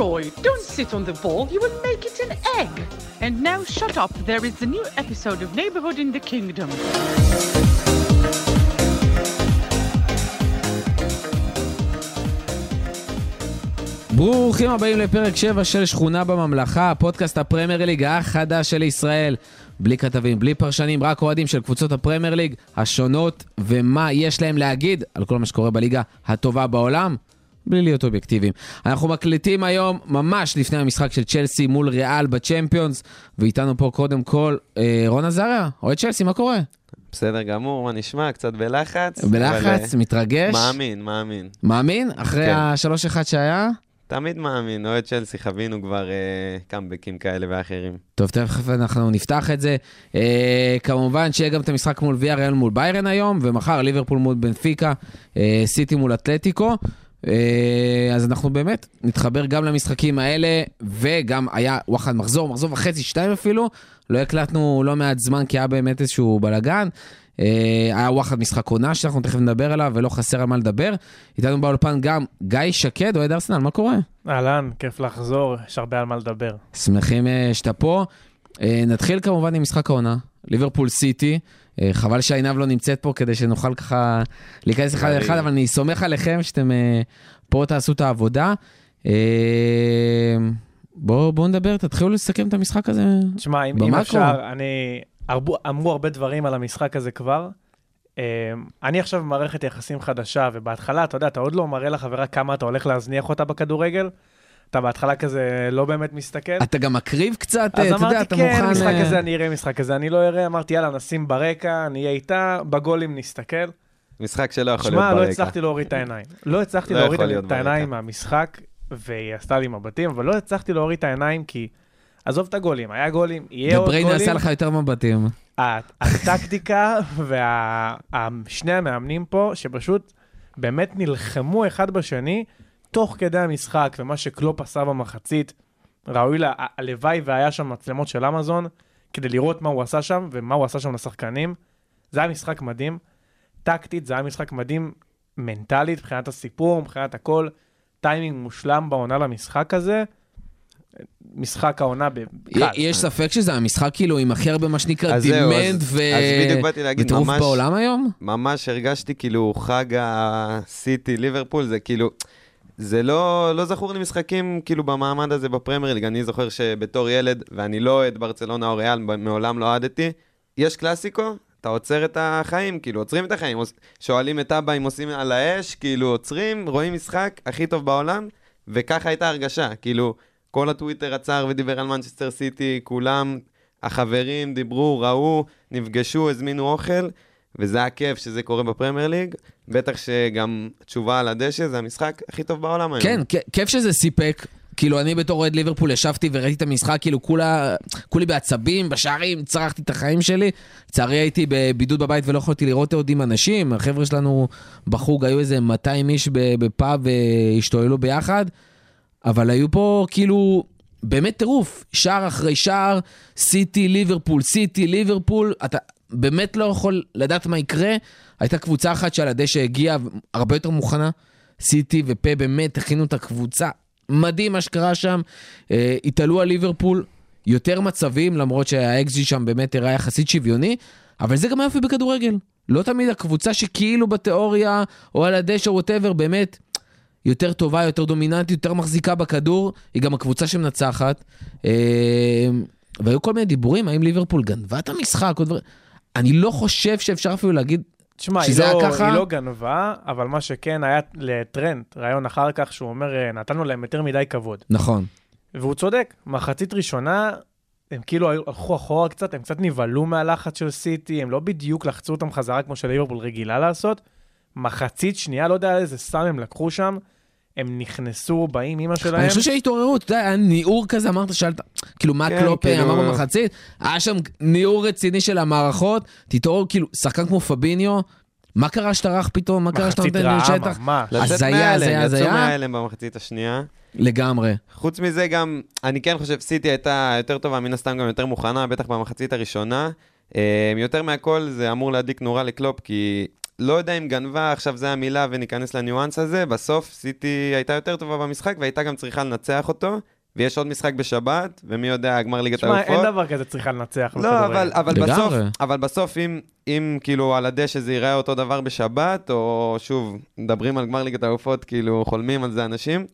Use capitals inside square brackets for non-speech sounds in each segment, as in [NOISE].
Leroy, don't sit on the ball, you will make it an egg. And now shut up, there is a new episode of Neighborhood in the Kingdom. ברוכים הבאים לפרק 7 של שכונה בממלכה, פודקאסט הפרמייר ליג החדש של ישראל. בלי כתבים, בלי פרשנים, רק אוהדים של קבוצות הפרמייר ליג השונות, ומה יש להם להגיד על כל מה שקורה בליגה הטובה בעולם, בלי להיות אובייקטיביים. אנחנו מקליטים היום, ממש לפני המשחק של צ'לסי מול ריאל בצ'מפיונס, ואיתנו פה קודם כל אה, רון עזריה, אוהד צ'לסי, מה קורה? בסדר גמור, מה נשמע? קצת בלחץ. בלחץ, אבל, מתרגש? אה, מאמין, מאמין. מאמין? אחרי כן. ה-3-1 שהיה? תמיד מאמין, אוהד צ'לסי, חווינו כבר אה, קאמבקים כאלה ואחרים. טוב, תכף אנחנו נפתח את זה. אה, כמובן שיהיה גם את המשחק מול ויה ריאל מול ביירן היום, ומחר ליברפול מול בנפיקה, אה, סיטי מול אתלטיקו. אה, אז אנחנו באמת נתחבר גם למשחקים האלה, וגם היה וואחד מחזור, מחזור וחצי, שתיים אפילו. לא הקלטנו לא מעט זמן כי היה באמת איזשהו בלאגן. אה, היה וואחד משחק עונה שאנחנו תכף נדבר עליו, ולא חסר על מה לדבר. איתנו באולפן גם גיא שקד, אוהד ארסנל, מה קורה? אהלן, כיף לחזור, יש הרבה על מה לדבר. שמחים אה, שאתה פה. נתחיל כמובן עם משחק העונה, ליברפול סיטי. אה, חבל שעינב לא נמצאת פה כדי שנוכל ככה להיכנס אחד לאחד, אבל אני סומך עליכם שאתם אה, פה תעשו את העבודה. אה, בואו בוא נדבר, תתחילו לסכם את המשחק הזה. תשמע, אם. אפשר, אני... הרבו, אמרו הרבה דברים על המשחק הזה כבר. אני עכשיו במערכת יחסים חדשה, ובהתחלה, אתה יודע, אתה עוד לא מראה לחברה כמה אתה הולך להזניח אותה בכדורגל. אתה בהתחלה כזה לא באמת מסתכל. אתה גם מקריב קצת, אז אתה יודע, אמרתי, אתה כן, מוכן... משחק אה, כזה אני אראה, משחק כזה אני לא אראה. אמרתי, יאללה, נשים ברקע, נהיה איתה, בגולים נסתכל. משחק שלא יכול להיות שמע, ברקע. לא הצלחתי להוריד את העיניים. לא הצלחתי לא להוריד יכול להיות את העיניים. מהמשחק, והיא עשתה לי מבטים, אבל לא הצלחתי להוריד את העיניים כי... עזוב את הגולים, היה גולים, יהיה עוד גולים. יעשה לך יותר מבטים. ה- הטקטיקה ושני המאמנים פה, שפשוט באמת נלחמו אחד בשני תוך כדי המשחק, ומה שקלופ עשה במחצית, ראוי לה, הלוואי והיה שם מצלמות של אמזון, כדי לראות מה הוא עשה שם ומה הוא עשה שם לשחקנים. זה היה משחק מדהים. טקטית, זה היה משחק מדהים מנטלית, מבחינת הסיפור, מבחינת הכל. טיימינג מושלם בעונה למשחק הזה. משחק העונה בקל. יש ספק שזה המשחק כאילו עם הכי הרבה מה שנקרא demand אז- ו... וטירוף בעולם היום? ממש הרגשתי כאילו חג הסיטי ליברפול, זה כאילו... זה לא, לא זכור לי משחקים כאילו במעמד הזה בפרמייר ליג. אני זוכר שבתור ילד, ואני לא אוהד ברצלונה או ריאל, מעולם לא אהדתי, יש קלאסיקו, אתה עוצר את החיים, כאילו, עוצרים את החיים. שואלים את אבא אם עושים על האש, כאילו, עוצרים, רואים משחק הכי טוב בעולם, וככה הייתה הרגשה. כאילו, כל הטוויטר עצר ודיבר על מנצ'סטר סיטי, כולם, החברים דיברו, ראו, נפגשו, הזמינו אוכל, וזה היה כיף שזה קורה בפרמייר ליג. בטח שגם תשובה על הדשא זה המשחק הכי טוב בעולם היום. כן, כיף שזה סיפק. כאילו, אני בתור אוהד ליברפול ישבתי וראיתי את המשחק, כאילו, כולה, כולי בעצבים, בשערים, צרחתי את החיים שלי. לצערי הייתי בבידוד בבית ולא יכולתי לראות עוד עם אנשים. החבר'ה שלנו בחוג היו איזה 200 איש בפאב והשתוללו ביחד. אבל היו פה, כאילו, באמת טירוף. שער אחרי שער, סיטי, ליברפול, סיטי, ליברפול. אתה באמת לא יכול לדעת מה יקרה. הייתה קבוצה אחת שעל הדשא הגיעה הרבה יותר מוכנה. סיטי ופה באמת הכינו את הקבוצה. מדהים מה שקרה שם. אה, התעלו על ליברפול יותר מצבים, למרות שהאקזי שם באמת הראה יחסית שוויוני, אבל זה גם היופי בכדורגל. לא תמיד הקבוצה שכאילו בתיאוריה, או על הדשא ווטאבר, באמת יותר טובה, יותר דומיננטית, יותר מחזיקה בכדור, היא גם הקבוצה שמנצחת. אה, והיו כל מיני דיבורים, האם ליברפול גנבה את המשחק או דברים. אני לא חושב שאפשר אפילו להגיד תשמע, שזה היה לא, ככה? היא לא גנבה, אבל מה שכן היה לטרנט, ראיון אחר כך, שהוא אומר, "אה, נתנו להם יותר מדי כבוד. נכון. והוא צודק, מחצית ראשונה, הם כאילו הלכו אחורה קצת, הם קצת נבהלו מהלחץ של סיטי, הם לא בדיוק לחצו אותם חזרה כמו שליברפול רגילה לעשות. מחצית שנייה, לא יודע איזה סם הם לקחו שם, הם נכנסו באים אימא שלהם. אני חושב שהתעוררו, אתה יודע, היה ניעור כזה, אמרת, שאלת, כאילו, מה כן, קלופ כאילו- אמר במחצית? היה שם ניעור רציני של המערכות, תתעורר, כאילו, שחקן כמו פביניו, מה קרה שאתה רך פתאום? מה קרה שאתה מחצית נותן לי רעה שטח? ממש. לצאת הזיה, מההלם, הזיה, הזיה. יצאו מההלם במחצית השנייה. לגמרי. חוץ מזה גם, אני כן חושב סיטי הייתה יותר טובה, מן הסתם גם יותר מוכנה, בטח במחצית הראשונה. אה, יותר מהכל זה אמור להדליק נורה לקלופ, כי לא יודע אם גנבה, עכשיו זה המילה וניכנס לניואנס הזה, בסוף סיטי הייתה יותר טובה במשחק והייתה גם צריכה לנצח אותו, ויש עוד משחק בשבת, ומי יודע, גמר ליגת תשמע, האלופות. אין דבר כזה צריכה לנצח. לא. אבל, אבל. בסוף, אבל בסוף אם, אם כאילו על הדשא זה ייראה אותו דבר בשבת, או שוב, מדברים על גמר ליגת האלופות, כאילו חולמים על זה אנשים,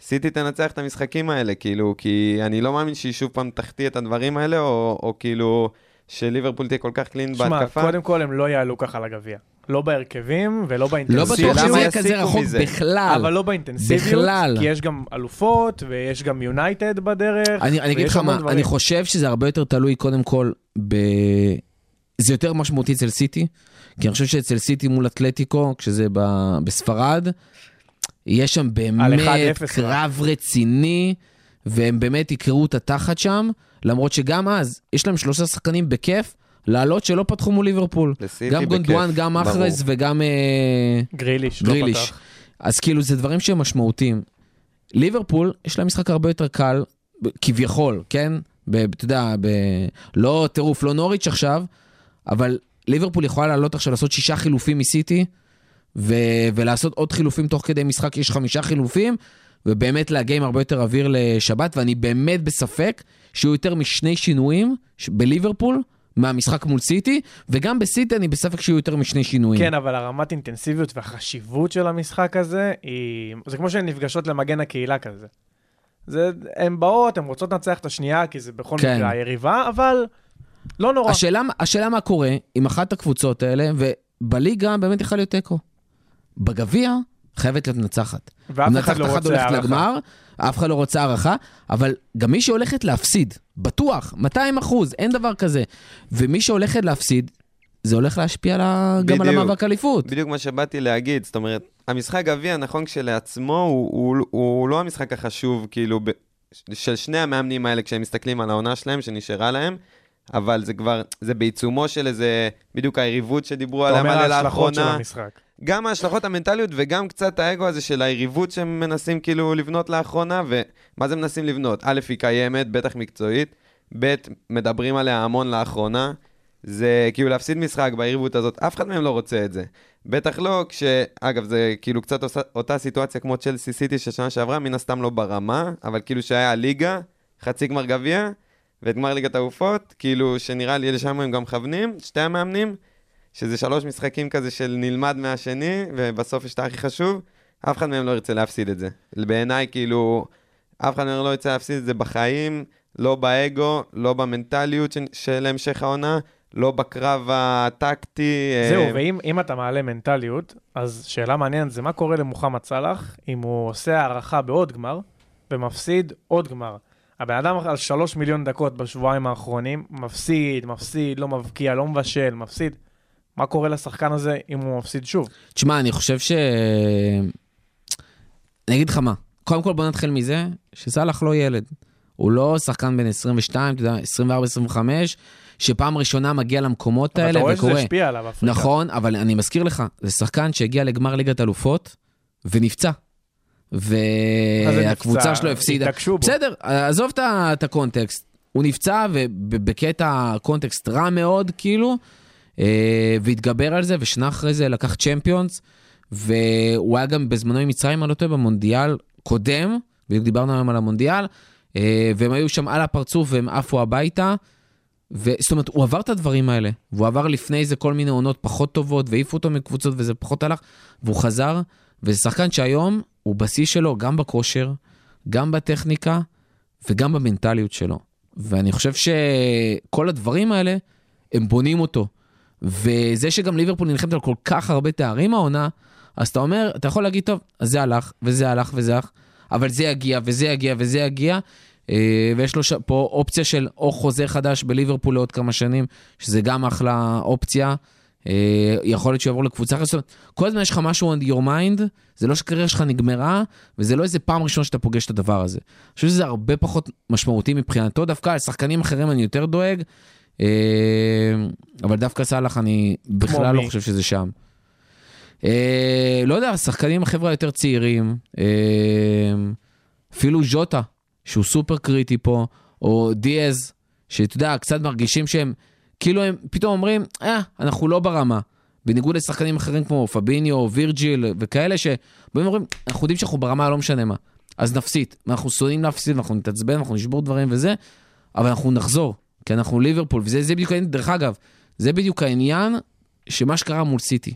סיטי תנצח את המשחקים האלה, כאילו, כי אני לא מאמין שהיא שוב פעם תחטיא את הדברים האלה, או, או כאילו שליברפול תהיה כל כך קלין שמע, בהתקפה. קודם כל הם לא יעלו ככה לגביע. לא בהרכבים ולא לא באינטנסיביות. בטוח השאלה שזה מה יהיה כזה רחוק מזה. בכלל. אבל לא באינטנסיביות, בכלל. כי יש גם אלופות, ויש גם יונייטד בדרך. אני, אני אגיד לך מה, דברים. אני חושב שזה הרבה יותר תלוי קודם כל ב... זה יותר משמעותי אצל סיטי, כי אני חושב שאצל סיטי מול אתלטיקו, כשזה ב... בספרד, יש שם באמת 1-0 קרב רציני, והם באמת יקראו את התחת שם, למרות שגם אז, יש להם שלושה שחקנים בכיף, לעלות שלא פתחו מול ליברפול. גם גונדואן, גם ברור. מחרז וגם... אה, גריליש, לא גריליש. פתח. אז כאילו זה דברים שהם משמעותיים. ליברפול, יש להם משחק הרבה יותר קל, כביכול, כן? אתה יודע, ב... לא טירוף, לא נוריץ' עכשיו, אבל ליברפול יכולה לעלות עכשיו לעשות שישה חילופים מסיטי, ו... ולעשות עוד חילופים תוך כדי משחק, יש חמישה חילופים, ובאמת להגיע עם הרבה יותר אוויר לשבת, ואני באמת בספק שיהיו יותר משני שינויים בליברפול. מהמשחק מול סיטי, וגם בסיטי אני בספק שיהיו יותר משני שינויים. כן, אבל הרמת אינטנסיביות והחשיבות של המשחק הזה, היא... זה כמו שהן נפגשות למגן הקהילה כזה. זה, הן באות, הן רוצות לנצח את השנייה, כי זה בכל כן. מקרה היריבה, אבל לא נורא. השאלה, השאלה מה קורה עם אחת הקבוצות האלה, ובליגה באמת יכול להיות תיקו. בגביע חייבת להיות מנצחת. ואף אחד לא רוצה הערכה. אף אחד לא רוצה הערכה, אבל גם מי שהולכת להפסיד, בטוח, 200 אחוז, אין דבר כזה. ומי שהולכת להפסיד, זה הולך להשפיע על ה... גם על בדיוק. המאבק אליפות. בדיוק מה שבאתי להגיד, זאת אומרת, המשחק גביע, נכון כשלעצמו, הוא, הוא, הוא לא המשחק החשוב, כאילו, ב, של שני המאמנים האלה כשהם מסתכלים על העונה שלהם, שנשארה להם, אבל זה כבר, זה בעיצומו של איזה, בדיוק היריבות שדיברו אתה עליהם אומר עליה ההשלכות של. המשחק. גם ההשלכות המנטליות וגם קצת האגו הזה של היריבות שהם מנסים כאילו לבנות לאחרונה, ומה זה מנסים לבנות? א', היא קיימת, בטח מקצועית, ב', מדברים עליה המון לאחרונה. זה כאילו להפסיד משחק ביריבות הזאת, אף אחד מהם לא רוצה את זה. בטח לא כש... אגב, זה כאילו קצת אותה, אותה סיטואציה כמו צ'לסי סיטי של שנה שעברה, מן הסתם לא ברמה, אבל כאילו שהיה ליגה, חצי גמר גביע, ואת גמר ליגת העופות, כאילו שנראה לי לשם הם גם מכוונים, שתי המאמנים, שזה שלוש משחקים כזה של נלמד מהשני, ובסוף יש את הכי חשוב, אף אחד מהם לא ירצה להפסיד את זה. בעיניי, כאילו, אף אחד מהם לא ירצה להפסיד את זה בחיים, לא באגו, לא במנטליות של, המשך העונה, לא בקרב הטקטי. זהו, אה, ואם אם אתה מעלה מנטליות, אז שאלה מעניינת זה מה קורה למוחמד סאלח אם הוא עושה הערכה בעוד גמר ומפסיד עוד גמר. הבן אדם על שלוש מיליון דקות בשבועיים האחרונים, מפסיד, מפסיד, לא מבקיע, לא מבשל, מפסיד. מה קורה לשחקן הזה אם הוא מפסיד שוב? תשמע, אני חושב ש... אני אגיד לך מה, קודם כל בוא נתחיל מזה שסאלח לא ילד. הוא לא שחקן בן 22, אתה יודע, 24-25, שפעם ראשונה מגיע למקומות אבל אתה האלה רואה שזה וקורה. השפיע עליו, אפריקה. נכון, אבל אני מזכיר לך, זה שחקן שהגיע לגמר ליגת אלופות ונפצע. והקבוצה? שלו הפסידה. התעקשו בו. בסדר, עזוב את הקונטקסט. הוא נפצע ובקטע קונטקסט רע מאוד, כאילו, והתגבר על זה, ושנה אחרי זה לקח צ'מפיונס, והוא היה גם בזמנו עם מצרים, אני לא טועה, במונדיאל קודם, בדיוק דיברנו היום על המונדיאל, אה, והם היו שם על הפרצוף והם עפו הביתה. ו... זאת אומרת, הוא עבר את הדברים האלה, והוא עבר לפני זה כל מיני עונות פחות טובות, והעיפו אותו מקבוצות וזה פחות הלך, והוא חזר, וזה שחקן שהיום הוא בשיא שלו גם בכושר, גם בטכניקה וגם במנטליות שלו. ואני חושב שכל הדברים האלה, הם בונים אותו. וזה שגם ליברפול נלחמת על כל כך הרבה תארים העונה, אז אתה אומר, אתה יכול להגיד, טוב, אז זה הלך, וזה הלך, וזה הלך, אבל זה יגיע, וזה יגיע, וזה יגיע. אה, ויש לו ש- פה אופציה של או חוזה חדש בליברפול לעוד כמה שנים, שזה גם אחלה אופציה. אה, יכול להיות שיעבור לקבוצה אחרת. זאת אומרת, כל הזמן יש לך משהו on your mind, זה לא שהקריירה שלך נגמרה, וזה לא איזה פעם ראשונה שאתה פוגש את הדבר הזה. אני חושב שזה הרבה פחות משמעותי מבחינתו, דווקא על שחקנים אחרים אני יותר דואג, אבל דווקא סאלח אני בכלל לא? חושב שזה שם. אה, לא יודע, שחקנים החבר'ה היותר צעירים, אה, אפילו ז'וטה, שהוא סופר קריטי פה, או דיאז, שאתה יודע, קצת מרגישים שהם, כאילו הם פתאום אומרים, אה, אנחנו לא ברמה. בניגוד לשחקנים אחרים כמו פביניו, וירג'יל וכאלה, שבאים ואומרים, אנחנו יודעים שאנחנו ברמה לא משנה מה. אז נפסיד. אנחנו שונאים להפסיד, אנחנו נתעצבן, אנחנו נשבור דברים וזה, אבל אנחנו נחזור, כי אנחנו ליברפול, וזה זה בדיוק העניין, דרך אגב, זה בדיוק העניין שמה שקרה מול סיטי.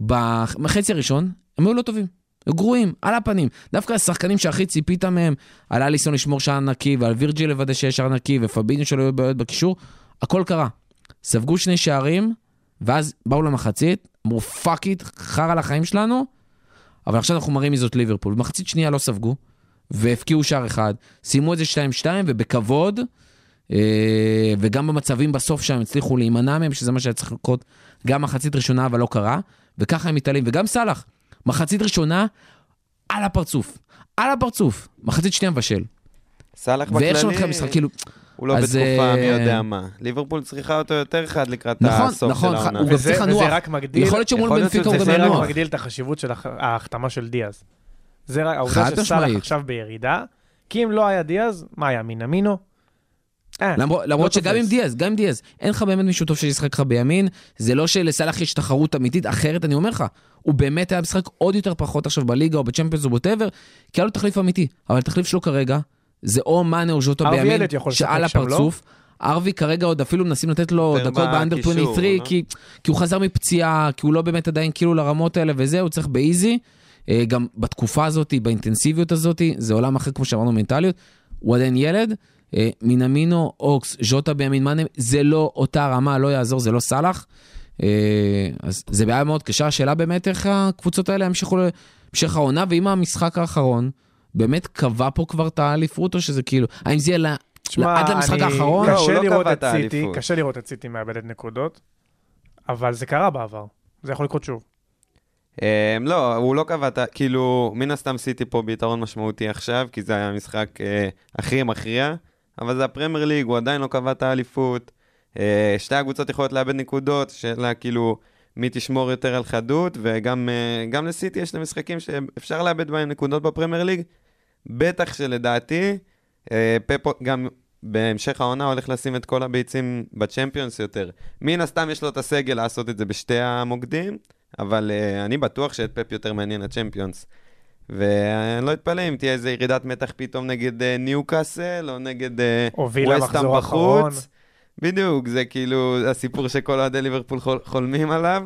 בחצי הראשון, הם היו לא טובים. היו גרועים, על הפנים. דווקא השחקנים שהכי ציפית מהם, על אליסון לשמור שער נקי, ועל וירג'יל לוודא שיש שער נקי, ופביניו שלא יהיו בעיות בקישור, הכל קרה. ספגו שני שערים, ואז באו למחצית, אמרו fuck it, חרא לחיים שלנו, אבל עכשיו אנחנו מראים מי זאת ליברפול. במחצית שנייה לא ספגו, והפקיעו שער אחד, סיימו את זה 2-2, ובכבוד, וגם במצבים בסוף שהם הצליחו להימנע מהם, שזה מה שהיה צריך לקרות גם מחצית ראשונה, אבל לא קרה, וככה הם מתעלים. וגם סאלח, מחצית ראשונה, על הפרצוף. על הפרצוף. מחצית שנייה מבשל. סאלח ואיך שהוא מתחיל בכללי, המשחק, כאילו... הוא לא אז, בתקופה אה, מי יודע מה. ליברפול צריכה אותו יותר חד לקראת נכון, הסוף נכון, של העונה. הוא גם צריך לנוח. וזה רק מגדיל, יכול להיות שמול בנפיקה הוא גם זה רק ינוח. מגדיל את החשיבות של הח- ההחתמה של דיאז. זה רק, העובדה שסאלח. עכשיו בירידה, כי אם לא היה דיאז, מה היה, מינמינו? אה, למרות, למרות לא שגם עם. דיאז, גם עם דיאז, אין לך באמת מישהו טוב שישחק לך בימין, זה לא שלסאלח יש תחרות אמיתית, אחרת אני אומר לך, הוא באמת היה משחק עוד יותר פחות עכשיו בליגה או בצ'מפיונס או בוטאבר, כי היה לו תחליף אמיתי, אבל התחליף שלו כרגע, זה או מאנה או ז'וטו בימין, שעל לא? הפרצוף. ארווי כרגע עוד אפילו מנסים לתת לו דקות באנדר בקישור, 23, לא? כי, כי הוא חזר מפציעה, כי הוא לא באמת עדיין כאילו לרמות האלה וזה, הוא צריך באיזי. אה, גם בתקופה הזאת, באינטנסיביות הזאת, זה עולם אחר כמו שאמרנו מנטליות, הוא עדיין ילד. אה, מינמינו, אוקס, ז'וטה בימין מאנה, זה לא אותה רמה, לא יעזור, זה לא סאלח. אה, אז זה בעיה מאוד קשה, השאלה באמת איך הקבוצות האלה ימשיכו להמשך העונה, ואם המשחק האחרון באמת קבע פה כבר את האליפות, או שזה כאילו, האם זה יהיה תשמע, עד למשחק אני- האחרון? לא, קשה לא לראות את את סיטי. קשה לראות את סיטי מאבדת נקודות, אבל זה קרה בעבר. זה יכול לקרות שוב. אה, לא, הוא לא קבע את ה... כאילו, מן הסתם סיטי פה ביתרון משמעותי עכשיו, כי זה היה המשחק אה, הכי מכריע, אבל זה הפרמייר ליג, הוא עדיין לא קבע את האליפות. אה, שתי הקבוצות יכולות לאבד נקודות, שאלה כאילו מי תשמור יותר על חדות, וגם אה, לסיטי יש להם משחקים שאפשר לאבד בהם נקודות בפרמייר ליג. בטח שלדעתי, אה, פפו גם בהמשך העונה הולך לשים את כל הביצים בצ'מפיונס יותר. מן הסתם יש לו את הסגל לעשות את זה בשתי המוקדים, אבל אני בטוח שאת פפ יותר מעניין הצ'מפיונס. ואני לא אתפלא אם תהיה איזה ירידת מתח פתאום נגד uh, ניו קאסל, או נגד uh, או וילה ווסטהאם מחזור אחרון. בדיוק, זה כאילו הסיפור שכל אוהדי ליברפול חול, חולמים עליו,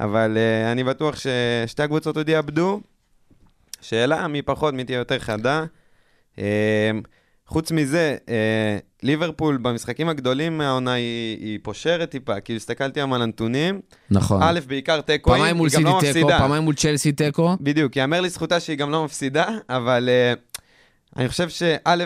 אבל uh, אני בטוח ששתי הקבוצות עוד יאבדו. שאלה, מי פחות, מי תהיה יותר חדה. Uh, חוץ מזה, אה, ליברפול במשחקים הגדולים מהעונה היא, היא פושרת טיפה, כאילו הסתכלתי היום על הנתונים. נכון. א', בעיקר פעמיים מול היא גם לא תיקו, מפסידה. פעמיים מול צ'לסי תיקו. בדיוק, יאמר לזכותה שהיא גם לא מפסידה, אבל uh, אני חושב שא',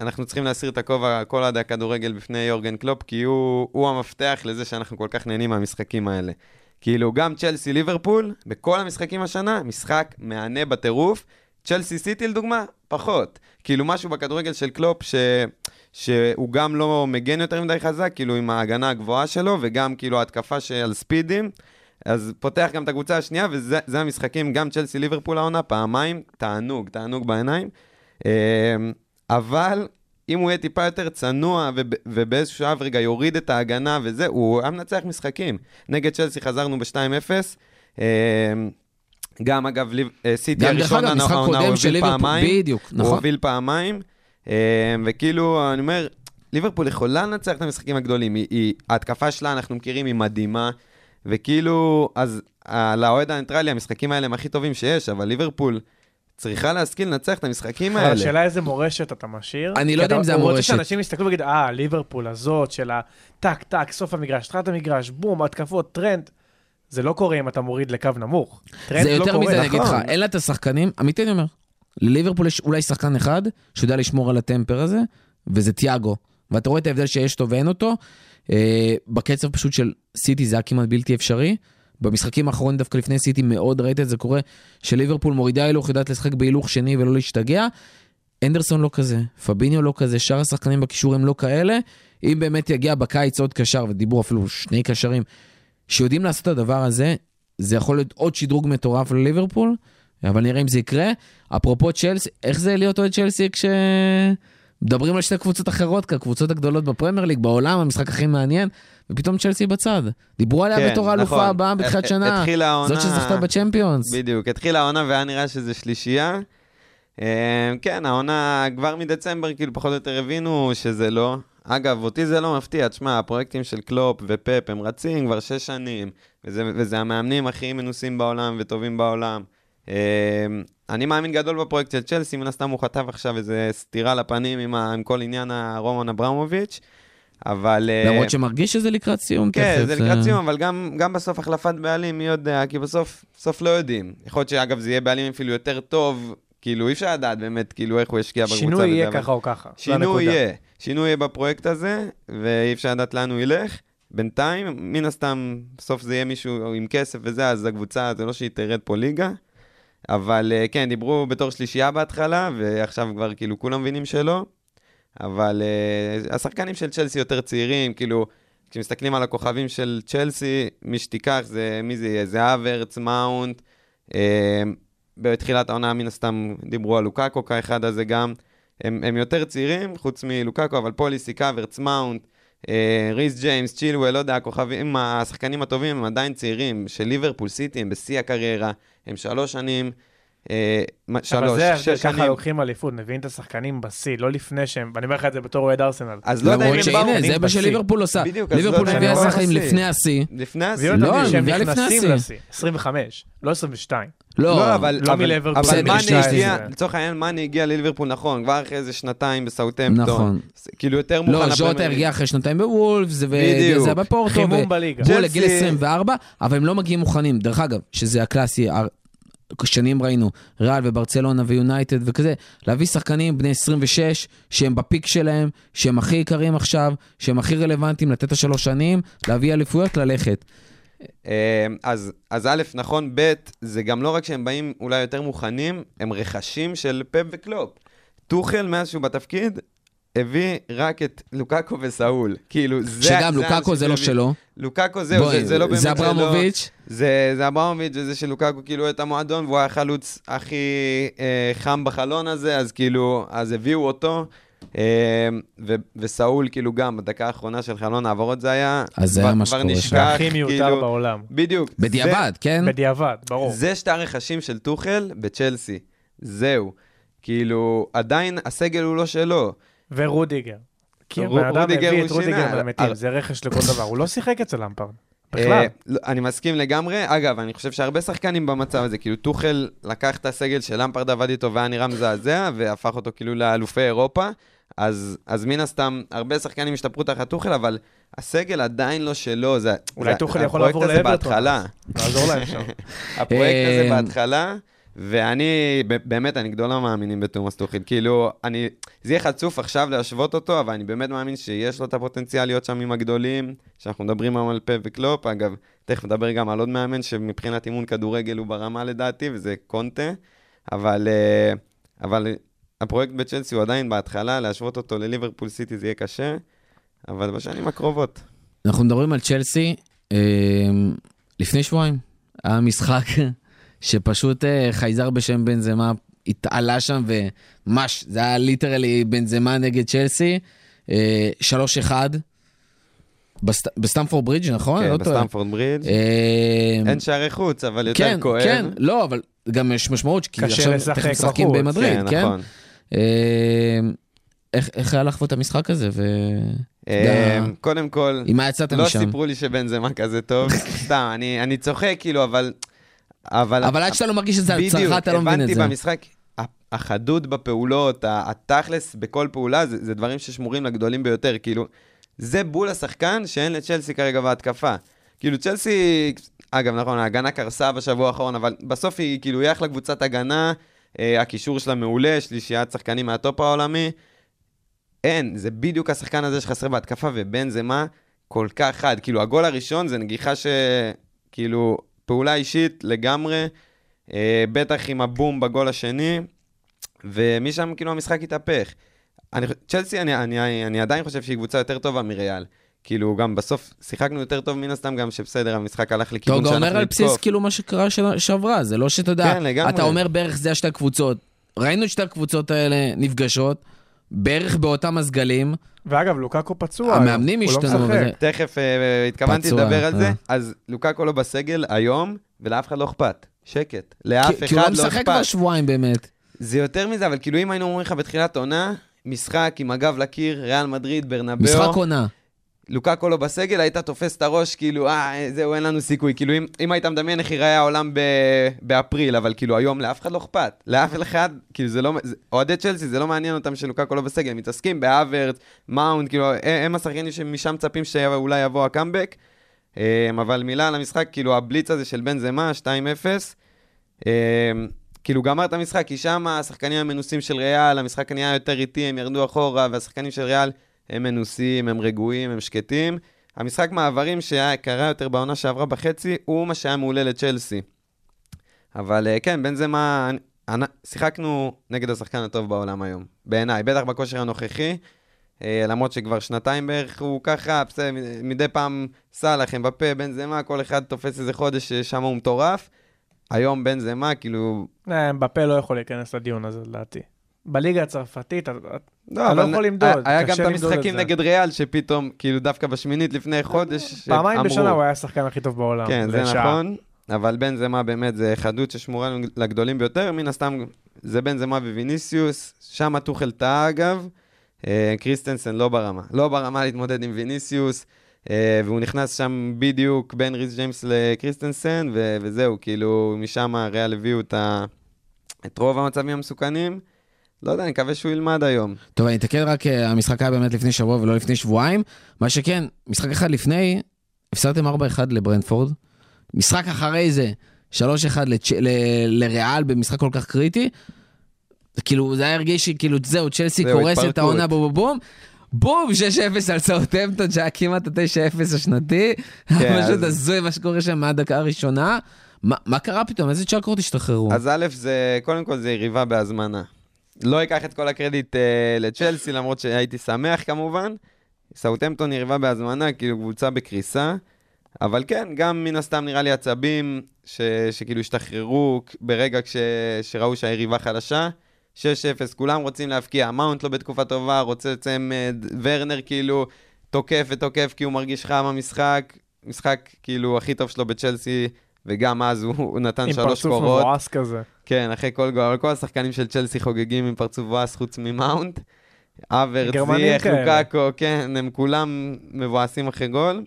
אנחנו צריכים להסיר את הכובע, כל אוהדי הכדורגל בפני יורגן קלופ, כי הוא, הוא המפתח לזה שאנחנו כל כך נהנים מהמשחקים האלה. כאילו, גם צ'לסי ליברפול, בכל המשחקים השנה, משחק מהנה בטירוף. צ'לסי סיטי לדוגמה, פחות. כאילו משהו בכדורגל של קלופ ש... שהוא גם לא מגן יותר מדי חזק, כאילו עם ההגנה הגבוהה שלו, וגם כאילו ההתקפה של ספידים. אז פותח גם את הקבוצה השנייה, וזה זה המשחקים, גם צ'לסי ליברפול העונה, פעמיים, תענוג, תענוג בעיניים. אמ, אבל אם הוא יהיה טיפה יותר צנוע, וב, ובאיזשהו שלב רגע יוריד את ההגנה וזה, הוא היה מנצח משחקים. נגד צ'לסי חזרנו ב-2-0. גם אגב, ליב- אה, סיטי הראשון, העונה הוא של הוביל פעמיים. בדיוק, הוא נכון. הוביל פעמיים, אה, וכאילו, אני אומר, ליברפול יכולה לנצח את המשחקים הגדולים. היא, היא, ההתקפה שלה, אנחנו מכירים, היא מדהימה, וכאילו, אז אה, לאוהד הניטרלי, המשחקים האלה הם הכי טובים שיש, אבל ליברפול צריכה להשכיל לנצח את המשחקים האלה. השאלה איזה מורשת אתה משאיר. אני לא יודע אם זה הוא רוצה המורשת. שאנשים יסתכלו ויגידו, אה, ליברפול הזאת של הטק, טק, סוף המגרש, התחלת המגרש, בום, התקפות, טרנד. זה לא קורה אם אתה מוריד לקו נמוך. זה לא יותר קורה. מזה, אני אגיד לך, נכון. אין לה את השחקנים, אמיתי אני אומר, לליברפול יש אולי שחקן אחד שיודע לשמור על הטמפר הזה, וזה תיאגו. ואתה רואה את ההבדל שיש אותו ואין אותו. אה, בקצב פשוט של סיטי זה היה כמעט בלתי אפשרי. במשחקים האחרונים דווקא לפני סיטי מאוד ראית את זה קורה, שליברפול מורידה הילוך, יודעת לשחק בהילוך שני ולא להשתגע. אנדרסון לא כזה, פביניו לא כזה, שאר השחקנים בקישור הם לא כאלה. אם באמת יגיע בקיץ עוד קשר, ודיברו אפילו שני קשרים, שיודעים לעשות את הדבר הזה, זה יכול להיות עוד שדרוג מטורף לליברפול, אבל נראה אם זה יקרה. אפרופו צ'לסי, איך זה להיות אוהד צ'לסי כש... מדברים על שתי קבוצות אחרות, כקבוצות הגדולות בפרמייר ליג, בעולם, המשחק הכי מעניין, ופתאום צ'לסי בצד. דיברו עליה כן, בתור האלופה נכון. הבאה בתחילת שנה. התחילה העונה- זאת שזכתה בצ'מפיונס. בדיוק, התחילה העונה והיה נראה שזה שלישייה. אה, כן, העונה כבר מדצמבר, כאילו פחות או יותר הבינו שזה לא. אגב, אותי זה לא מפתיע, תשמע, הפרויקטים של קלופ ופפ הם רצים כבר שש שנים, וזה, וזה המאמנים הכי מנוסים בעולם וטובים בעולם. אה, אני מאמין גדול בפרויקט של צ'לסי, מן הסתם הוא חטף עכשיו איזה סטירה לפנים עם, ה, עם כל עניין הרומן אברמוביץ', אבל... אה, למרות שמרגיש שזה לקראת סיום כן, תכף. זה לקראת סיום, אבל גם, גם בסוף החלפת בעלים, מי יודע, כי בסוף, בסוף לא יודעים. יכול להיות שאגב זה יהיה בעלים אפילו יותר טוב, כאילו אי אפשר לדעת באמת, כאילו איך הוא ישקיע בקבוצה. שינוי יהיה ככה או ככה. שינוי. יהיה, שינוי יהיה בפרויקט הזה, ואי אפשר לדעת לאן הוא ילך. בינתיים, מן הסתם, בסוף זה יהיה מישהו עם כסף וזה, אז הקבוצה, זה לא שהיא תרד פה ליגה. אבל אה, כן, דיברו בתור שלישייה בהתחלה, ועכשיו כבר כאילו כולם מבינים שלא. אבל uh, השחקנים של צ'לסי יותר צעירים, כאילו, כשמסתכלים על הכוכבים של צ'לסי, מי שתיקח זה, מי זה יהיה? זה אברץ, מאונט. Uh, בתחילת העונה מן הסתם דיברו על לוקאקו כאחד הזה גם. הם, הם יותר צעירים, חוץ מלוקאקו, אבל פוליסיק, האברץ, מאונט, אה, ריס ג'יימס, צ'ילואל, לא יודע, הכוכבים, השחקנים הטובים הם עדיין צעירים, של ליברפול סיטי, הם בשיא הקריירה, הם שלוש שנים, אה, מה- אבל שלוש, זה, שנים. ככה לוקחים אליפות, מביאים את השחקנים בשיא, לא לפני שהם, ואני אומר לך את זה בתור אוהד ארסנל. אז לא יודע אם הם באו... זה מה. שליברפול עושה. ליברפול לא מביאה שחקנים בשיא. לפני השיא. לפני השיא. לא, שהם מביאה לפני נכנסים השיא. לשיא, 25, לא 22. לא, אבל, לא מאני הגיע. לצורך העניין, מאני הגיע לליברפול, נכון, כבר אחרי איזה שנתיים בסאוטהמפטון. נכון. כאילו יותר מוכן לא, ז'וטה ליג. הרגיע אחרי שנתיים בוולפס. וזה בפורטו, חימום בליגה. צ'לסי- לגיל 24, אבל הם לא מגיעים מוכנים. דרך אגב, שזה הקלאסי, שנים ראינו, ריאל וברצלונה ויונייטד וכזה, להביא שחקנים בני 26, שהם בפיק שלהם, שהם הכי יקרים עכשיו, שהם הכי רלוונטיים לתת השלוש שנים, להביא אליפויות, ללכת. אה, אז, אז א', נכון, ב', זה גם לא רק שהם באים אולי יותר מוכנים, הם רכשים של פפ וקלופ. טוחל, מאז שהוא בתפקיד, הביא רק את לוקאקו וסאול. כאילו, זה... שגם זה לוקאקו זה לא. שלו. לוקאקו זהו, זה, זה לא באמת זה שלו. אברמוביץ'. זה, זה אברמוביץ' וזה שלוקאקו כאילו את המועדון, והוא היה החלוץ הכי אה, חם בחלון הזה, אז כאילו, אז הביאו אותו. אה, ו, וסאול כאילו גם, בדקה האחרונה של חלון העברות זה היה, אז זה כבר- היה מה כבר שקורה שם. נשכח, הכי מיותר כאילו, בעולם. בדיוק. זה- בדיעבד, כן? בדיעבד, ברור. זה שתי הרכשים של טוחל בצ'לסי. זהו. כאילו, עדיין הסגל הוא לא שלו. ורודיגר. כי הבן אדם רודיגר הביא הוא את רודיגר שינה. מהמתים, זה רכש לכל דבר. הוא לא שיחק אצל למפרד. בכלל. אה, לא, אני מסכים לגמרי. אגב, אני חושב שהרבה שחקנים במצב הזה, כאילו טוחל לקח את הסגל של למפרד עבד איתו והיה נראה מזעזע, והפך אותו כאילו לאלופי אירופה. אז, אז מן הסתם, הרבה שחקנים השתפרו תחת טוחל, אבל הסגל עדיין לא שלו. זה, אולי טוחל יכול הפרויקט לעבור הזה לאברטון. בהתחלה. לעזור להם שם. [LAUGHS] הפרויקט הזה אה, בהתחלה, ואני, באמת, אני גדול המאמינים בתומאס טוחל. כאילו, אני, זה יהיה חצוף עכשיו להשוות אותו, אבל אני באמת מאמין שיש לו את הפוטנציאל להיות שם עם הגדולים, שאנחנו מדברים היום על פפ וקלופ. אגב, תכף נדבר גם על עוד מאמן שמבחינת אימון כדורגל הוא ברמה לדעתי, וזה קונטה. אבל, אה, אבל הפרויקט בצ'לסי הוא עדיין בהתחלה, להשוות אותו לליברפול סיטי זה יהיה קשה, אבל בשנים הקרובות. אנחנו מדברים על צ'לסי, אה, לפני שבועיים היה משחק שפשוט אה, חייזר בשם בנזמה התעלה שם ומש, זה היה literally בנזמה נגד צ'לסי, אה, 3-1 בסט, בסטמפורד ברידג', נכון? כן, לא. בסטמפורד ברידג'. אה, אין שערי חוץ, אבל יותר כן, כואב. כן, לא, אבל גם יש משמעות, כי עכשיו תכף משחקים. במדריד, כן, כן? נכון. אה, איך איך היה לחוות את המשחק הזה? ו... אה, קודם כל, עם מה יצאת לא משם? סיפרו לי שבן זמה כזה טוב, [LAUGHS] סתם, אני, אני צוחק כאילו, אבל... אבל, אבל עד שאתה לא מרגיש את זה על צרחה, אתה לא מבין את הבנתי זה. במשחק, ה- החדות בפעולות, התכלס בכל פעולה, זה, זה דברים ששמורים לגדולים ביותר, כאילו, זה בול השחקן שאין לצ'לסי כרגע בהתקפה. כאילו, צ'לסי, אגב, נכון, ההגנה קרסה בשבוע האחרון, אבל בסוף היא כאילו, היא אחלה קבוצת הגנה, אה, הקישור שלה מעולה, שלישיית שחקנים מהטופ העולמי. אין, זה בדיוק השחקן הזה שחסר בהתקפה, ובן זה מה כל כך חד. כאילו, הגול הראשון זה נגיחה ש... כאילו, פעולה אישית לגמרי, אה, בטח עם הבום בגול השני, ומשם כאילו המשחק התהפך. אני, צ'לסי, אני, אני, אני עדיין חושב שהיא קבוצה יותר טובה מריאל. כאילו, גם בסוף שיחקנו יותר טוב מן הסתם, גם שבסדר, המשחק הלך אתה לכיוון שאנחנו אומר על בסיס נתקוף. כאילו מה שקרה שעברה, זה לא שאתה יודע, כן. אתה אומר בערך זה השתי הקבוצות. ראינו את שתי הקבוצות האלה נפגשות, בערך באותם הסגלים, ואגב, לוקאקו פצוע. המאמנים לא השתנו, משחק. וזה- תכף אה, התכוונתי פצוע, לדבר על זה, אה. אז לוקאקו לא בסגל היום, ולאף אחד לא אכפת. שקט. לאף כי- כי הוא אחד לא לא משחק כבר אכפת. שבועיים באמת. זה יותר מזה, אבל כאילו אם היינו אומרים לך בתחילת עונה, משחק עם הגב לקיר, ריאל מדריד, ברנבאו, משחק עונה. לוקאקו לא בסגל, היית תופס את הראש, כאילו, אה, זהו, אין לנו סיכוי. כאילו, אם, אם היית מדמיין איך ייראה העולם ב, באפריל, אבל כאילו, היום לאף אחד לא אכפת. לאף אחד, כאילו, זה לא... אוהדי צ'לסי, זה לא מעניין אותם שלוקאקו לא בסגל, הם מתעסקים בהאברט, מאונט, כאילו, הם, השחקנים שמשם מצפים שאולי יבוא הקאמבק. אה, אבל מילה על המשחק, כאילו, הבליץ הזה של בן זמה, 2-0. אה, כאילו, גמר את המשחק, כי שם השחקנים המנוסים של ריאל, המשחק נהיה יותר איטי, הם ירדו אחורה, והשחקנים של ריאל הם מנוסים, הם רגועים, הם שקטים. המשחק מעברים שהיה קרה יותר בעונה שעברה בחצי, הוא מה שהיה מעולה לצ'לסי. אבל אה, כן, בין זה מה... שיחקנו נגד השחקן הטוב בעולם היום, בעיניי, בטח בכושר הנוכחי, אה, למרות שכבר שנתיים בערך הוא ככה, בסדר, מדי פעם סאלח, אמבפה, בן זמה, כל אחד תופס איזה חודש ששם הוא מטורף. היום בן זמה, כאילו... אה, בפה לא יכול להיכנס לדיון הזה, לדעתי. בליגה הצרפתית, אתה- לא, אתה לא יכול למדוד, היה- גם את המשחקים. נגד ריאל, שפתאום, כאילו דווקא בשמינית לפני חודש, פעמיים שאמרו- בשנה הוא היה השחקן הכי טוב בעולם. כן, זה. נכון, אבל בנזמה באמת זה חדות ששמורה לגדולים ביותר, מן הסתם זה בנזמה וויניסיוס, שם טוחל טעה אגב, אה, קריסטנסן לא ברמה, לא ברמה להתמודד עם ויניסיוס, אה, והוא נכנס שם בדיוק בין ריס ג'יימס לקריסטנסן, וזהו, כאילו משם הריאל הביאו את רוב המצבים המסוכנים. לא יודע, אני מקווה שהוא ילמד היום. טוב, אני אתקן רק, אה, המשחק היה באמת לפני שבוע ולא לפני שבועיים. מה שכן, משחק אחד לפני, הפסדתם 4-1 לברנדפורד. משחק אחרי זה, 3-1 לצ'- ל- לריאל במשחק כל כך קריטי. כאילו, זה היה הרגיש שכאילו, זהו, צ'לסי זהו, קורסת את. העונה בום בום בום. בום, 6-0 על סאוטהמפטון, שהיה כמעט ה-9-0 השנתי. כן, [LAUGHS] פשוט הזוי מה שקורה שם מהדקה הראשונה. מה מה קרה פתאום? איזה צ'קרות השתחררו? אז א', זה, קודם כל זה יריבה בהזמנה. לא אקח את כל הקרדיט אה, לצ'לסי, למרות שהייתי שמח כמובן. סאוטהמפטון יריבה בהזמנה, כאילו קבוצה בקריסה. אבל כן, גם מן הסתם נראה לי עצבים ש, שכאילו השתחררו ברגע כש, שראו שהיריבה חלשה. 6-0, כולם רוצים להבקיע, מאונט לא בתקופה טובה, רוצה צמד, ורנר כאילו תוקף ותוקף כי הוא מרגיש חם במשחק. משחק כאילו הכי טוב שלו בצ'לסי, וגם אז הוא, הוא נתן עם שלוש פרצוף קורות. מבואס כזה. כן, אחרי כל גול, אבל כל השחקנים של צ'לסי חוגגים עם פרצוף בואס חוץ ממאונט. אברט, זייח. לוקאקו, כן, הם כולם מבואסים אחרי גול.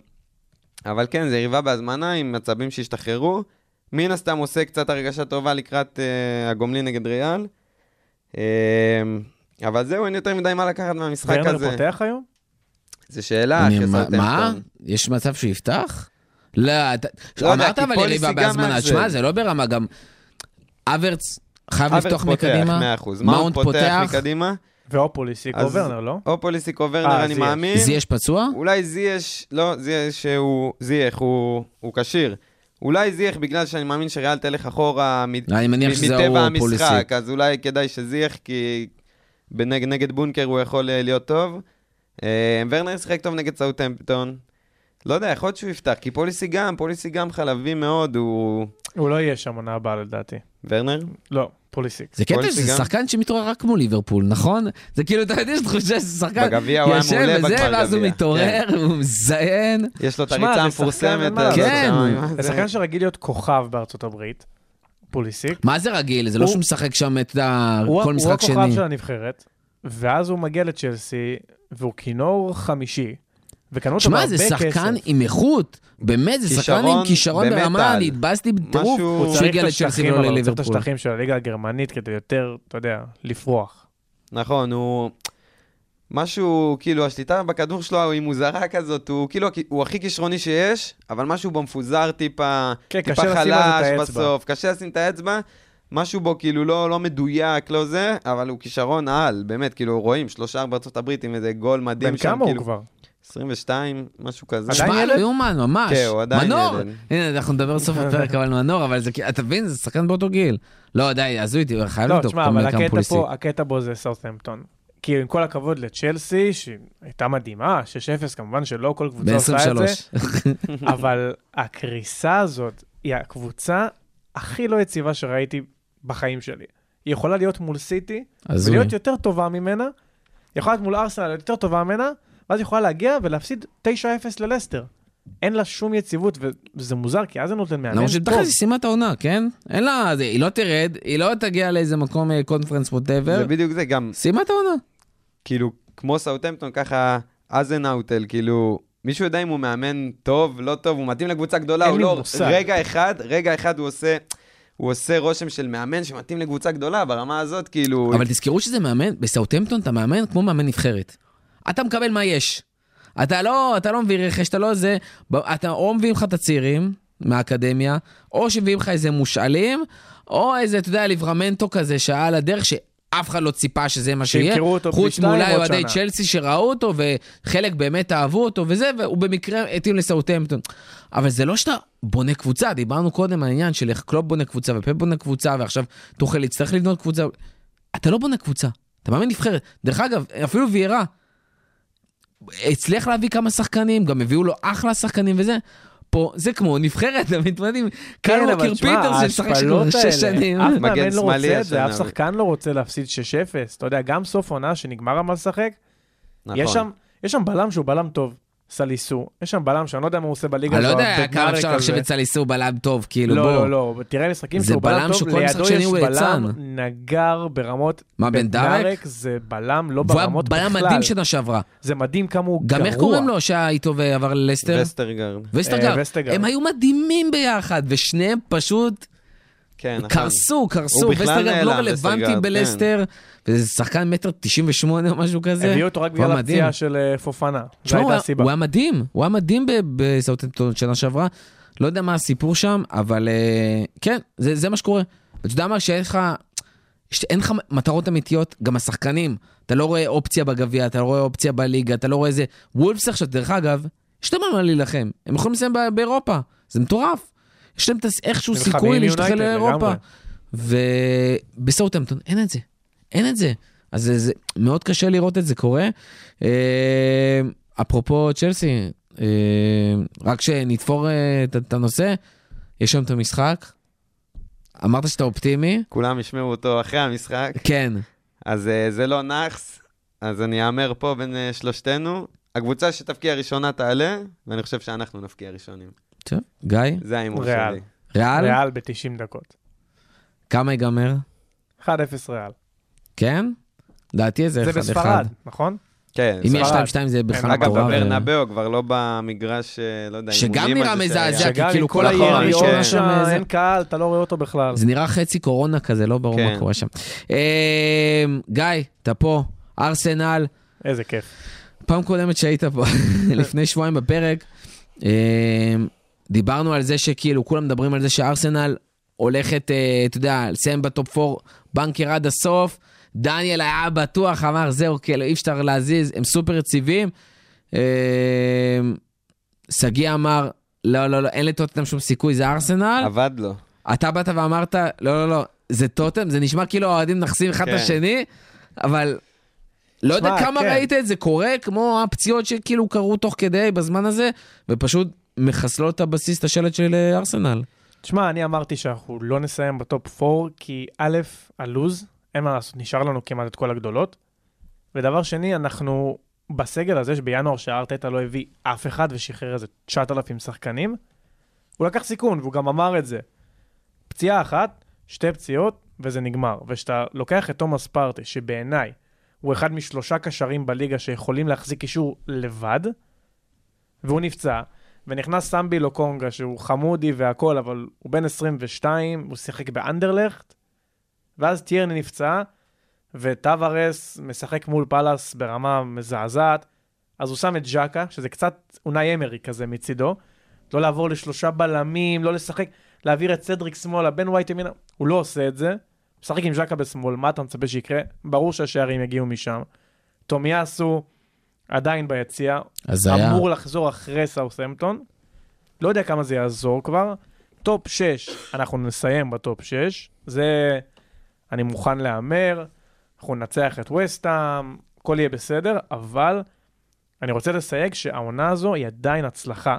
אבל כן, זה יריבה בהזמנה עם מצבים שהשתחררו. מן הסתם עושה קצת הרגשה טובה לקראת uh, הגומלין נגד ריאל. Uh, אבל זהו, אין יותר מדי מה לקחת מהמשחק ורנר הזה. פותח היום? זו שאלה, אני- מה-. יש מצב שהוא יפתח? לא, אתה... לא אמרת כי אבל יריבה בהזמנה. תשמע, זה לא ברמה, גם אברץ חייב לפתוח מקדימה. 100%. מאונט פותח פותח. מקדימה. ואו פוליסיק או אז- ורנר, לא? או פוליסיק או ורנר, אה, אני. מאמין. זייש פצוע? אולי זייש, לא, זייש הוא, זייח, הוא, הוא כשיר. אולי זייח בגלל שאני מאמין שריאל תלך אחורה מטבע. המשחק, אז אולי כדאי שזייח, כי בנג, נגד בונקר הוא יכול אה, להיות טוב. אה, ורנר ישחק טוב נגד סאוטהמפטון. לא יודע, יכול להיות שהוא יפתח, כי פוליסי גם, פוליסי גם חלבי מאוד, הוא... הוא לא יהיה שם עונה הבאה לדעתי. ורנר? לא, פוליסיק. זה קטע שזה? שחקן שמתעורר רק כמו ליברפול, נכון? זה כאילו, אתה יודע, יש תחושה שזה שחקן בגביע הוא היה יושב מעולה וזה, ואז הוא גביע. מתעורר, הוא מזיין. יש לו את הריצה המפורסמת. כן. זה? שחקן שרגיל להיות כוכב בארצות הברית, פוליסיק. מה זה רגיל? זה לא הוא- שהוא משחק שם את ה- הוא כל הוא משחק הכוכב שני. של הנבחרת, ואז הוא מגיע לצ'לסי, והוא כינור חמישי, וקנו אותו שמע, בהרבה זה כסף. שחקן עם איכות, באמת, זה שחקן עם כישרון ברמה. אני התבאסתי בטירוף. משהו- הוא שהוא צריך הגיע את לצ'לסי השטחים, ולא אבל הוא צריך את. השטחים של הליגה הגרמנית כדי יותר, אתה יודע, לפרוח. נכון, הוא... משהו, כאילו, השליטה בכדור שלו היא מוזרה כזאת, הוא כאילו, הוא הכי כישרוני שיש, אבל משהו בו מפוזר טיפה, כן, טיפה זה חלש. בסוף, קשה לשים את האצבע, משהו בו כאילו לא, לא מדויק, לא זה, אבל הוא כישרון על, באמת, כאילו, רואים, שלושה בארצות הברית עם איזה גול מדהים בן שם, כמה הוא כאילו, כבר? 22, משהו כזה. עדיין שמע, ילד? לא יאומן, ממש. כן, הוא עדיין מנור! ילד. הנה, אנחנו נדבר בסוף [LAUGHS] הפרק על מנור, אבל זה, אתה מבין, זה שחקן באותו גיל. לא, די, הזוי, תראה, חייב לא, לבדוק תשמע, כל אבל מיני כמה הקטע פוליסיק. פה, הקטע בו זה סאוטהמפטון. כי עם כל הכבוד לצ'לסי, שהייתה מדהימה, 6-0, כמובן שלא כל קבוצה עושה את זה, ב-23. [LAUGHS] אבל הקריסה הזאת היא הקבוצה הכי לא יציבה שראיתי בחיים שלי. היא יכולה להיות מול סיטי. ולהיות יותר טובה ממנה, יכולה להיות מול ארסנל יותר טובה ממנה, ואז היא יכולה להגיע ולהפסיד 9-0 ללסטר. אין לה שום יציבות, וזה מוזר, כי אז זה נותן מאמן למרות טוב. שבתכל'ס היא סיימה את העונה, כן? אין לה, זה- היא לא תרד, היא לא תגיע לאיזה מקום קונפרנס ווטאבר. זה בדיוק זה, גם סיימה את העונה. כאילו, כמו סאוטהמפטון, ככה אזנאוטל, כאילו, מישהו יודע אם הוא מאמן טוב, לא טוב, הוא מתאים לקבוצה גדולה, הוא לא... מושג. רגע אחד, רגע אחד הוא עושה... הוא עושה רושם של מאמן שמתאים לקבוצה גדולה, ברמה הזאת, כאילו... אבל תזכרו שזה מאמן, בסאוטהמפטון אתה מאמן כמו מאמן נבחרת. אתה מקבל מה יש. אתה לא, אתה לא מביא רכש, אתה לא זה, אתה או מביאים לך את הצעירים מהאקדמיה, או שמביאים לך איזה מושאלים, או איזה, אתה יודע, ליברמנטו כזה שהיה על הדרך, שאף אחד לא ציפה שזה מה שיהיה. שימכרו אותו חוץ מאולי אוהדי. צ'לסי שראו אותו, וחלק באמת אהבו אותו וזה, והוא במקרה התאים לסאוטהמפטון. אבל זה לא שאתה בונה קבוצה, דיברנו קודם על העניין של איך קלופ בונה קבוצה ופפ בונה קבוצה, ועכשיו טוחל יצטרך לבנות קבוצה. אתה לא בונה קבוצה, אתה מאמן נבחרת. דרך אגב, אפילו ויירה, הצליח להביא כמה שחקנים, גם הביאו לו אחלה שחקנים וזה. פה זה כמו נבחרת, [LAUGHS] אתה מתמודדים, קייל ווקר פיטרס שמשחק כבר שש שנים. אף [LAUGHS] מגן מאמן לא שמאלי רוצה את זה, השנה. אף שחקן לא רוצה להפסיד 6-0. אתה יודע, גם סוף עונה שנגמר על לשחק, נכון. יש שם בלם שהוא בלם טוב, סליסו. יש שם בלם שאני לא יודע מה הוא עושה בליגה אני לא יודע כמה אפשר לחשוב הזה. את סליסו בלם טוב, כאילו בוא. לא, לא, לא, תראה משחקים שהוא בלם בלם טוב, לידו יש בלם. נגר ברמות, מה, בדנארק? בדנארק זה בלם לא היה ברמות בלם בכלל. מדהים שנה שעברה. זה מדהים כמה הוא גרוע. גם איך קוראים לו שהיה איתו ועבר ללסטר? וסטרגרד. וסטרגרד. אה, וסטרגרד. הם היו מדהימים ביחד, ושניהם פשוט כן, נכון. קרסו, קרסו. הוא בכלל וסטרגרד לא רלוונטי וסטרגרד, בלסטר, וזה שחקן מטר 98 או משהו כזה. הביאו אותו רק בגלל. הפציעה של אה, פופנה. זו הייתה הסיבה. הוא היה מדהים, הוא היה מדהים ב- בסאוטהמפטון שנה שעברה. לא יודע מה הסיפור שם, אבל אה, כן, זה זה מה שקורה. אתה יודע מה, שאין לך... יש- אין לך מטרות אמיתיות, גם השחקנים, אתה לא רואה אופציה בגביע, אתה לא רואה אופציה בליגה, אתה לא רואה איזה... וולפס עכשיו, דרך אגב, יש להם על מה להילחם, הם יכולים לסיים ב- באירופה, זה מטורף. יש להם איכשהו סיכוי להשתחל לאירופה. ובסאוטהמפטון אין את זה, אין את זה. אז זה, זה מאוד קשה לראות את זה קורה. אה, אפרופו צ'לסי, אה, רק שנתפור אה, את, את הנושא, יש שם את המשחק. אמרת שאתה אופטימי? כולם ישמעו אותו אחרי המשחק, כן. אז אה, זה לא נאחס, אז אני אאמר פה בין אה, שלושתנו. הקבוצה שתבקיע ראשונה תעלה, ואני חושב שאנחנו נבקיע ראשונים. טוב, גיא, זה ההימור. שלי. ריאל? ריאל ב-90 דקות. כמה ייגמר? 1-0 ריאל. כן? לדעתי זה 1-1. זה בספרד, נכון? כן, אם יש ספרד. 2-2 זה בכלל אגב, מטורף. בברנבאו כבר לא במגרש, אה, לא יודע, שגם נראה מזעזע. כי כאילו כל כן. שם, זה- אין קהל, אתה לא רואה אותו בכלל. זה נראה חצי קורונה כזה, לא ברור כן. מה קורה שם. אה, גיא, אתה פה, ארסנל. איזה כיף. פעם קודמת שהיית פה, [LAUGHS] לפני שבועיים בפרק, אה, דיברנו על זה שכאילו כולם מדברים על זה שארסנל הולכת, אה, אתה יודע, לסיים בטופ 4 בנקר עד הסוף. דניאל היה בטוח, אמר, זהו, כאילו, אי אפשר להזיז, הם סופר יציבים. אה, שגיא אמר, לא, לא, לא, אין לטוטנאם שום סיכוי, זה ארסנל. עבד לו. אתה באת ואמרת, לא, לא, לא, זה טוטם, זה נשמע כאילו האוהדים נכסים אחד את כן. השני, אבל לא יודע כמה כן. ראית את זה קורה, כמו הפציעות שכאילו קרו תוך כדי בזמן הזה, ופשוט מחסלות את הבסיס, את השלט של אה, ארסנל. תשמע, אני אמרתי שאנחנו לא נסיים בטופ 4, כי א', הלוז, אין מה לעשות, נשאר לנו כמעט את כל הגדולות. ודבר שני, אנחנו בסגל הזה שבינואר שהארטטה לא הביא אף אחד ושחרר איזה 9,000 שחקנים, הוא לקח סיכון, והוא גם אמר את זה. פציעה אחת, שתי פציעות, וזה נגמר. וכשאתה לוקח את תומאס פרטה, שבעיניי הוא אחד משלושה קשרים בליגה שיכולים להחזיק קישור לבד, והוא נפצע, ונכנס סמבי לוקונגה, שהוא חמודי והכל, אבל הוא בן 22, הוא שיחק באנדרלכט, ואז טיירני נפצע, וטווארס משחק מול פאלאס ברמה מזעזעת, אז הוא שם את ג'קה, שזה קצת אונאי אמרי כזה מצידו, לא לעבור לשלושה בלמים, לא לשחק, להעביר את סדריק שמאלה, בן ווייט ימינה, הוא לא עושה את זה, משחק עם ג'קה בשמאל, מה אתה מצפה שיקרה? ברור שהשערים יגיעו משם. תומיאסו עדיין ביציע, אז היה... אמור לחזור אחרי סאות'המפטון. לא יודע כמה זה יעזור כבר. טופ 6, אנחנו נסיים בטופ 6. זה, אני מוכן להמר. אנחנו ננצח את וסטאם, הכל יהיה בסדר, אבל אני רוצה לסייג שהעונה הזו היא עדיין הצלחה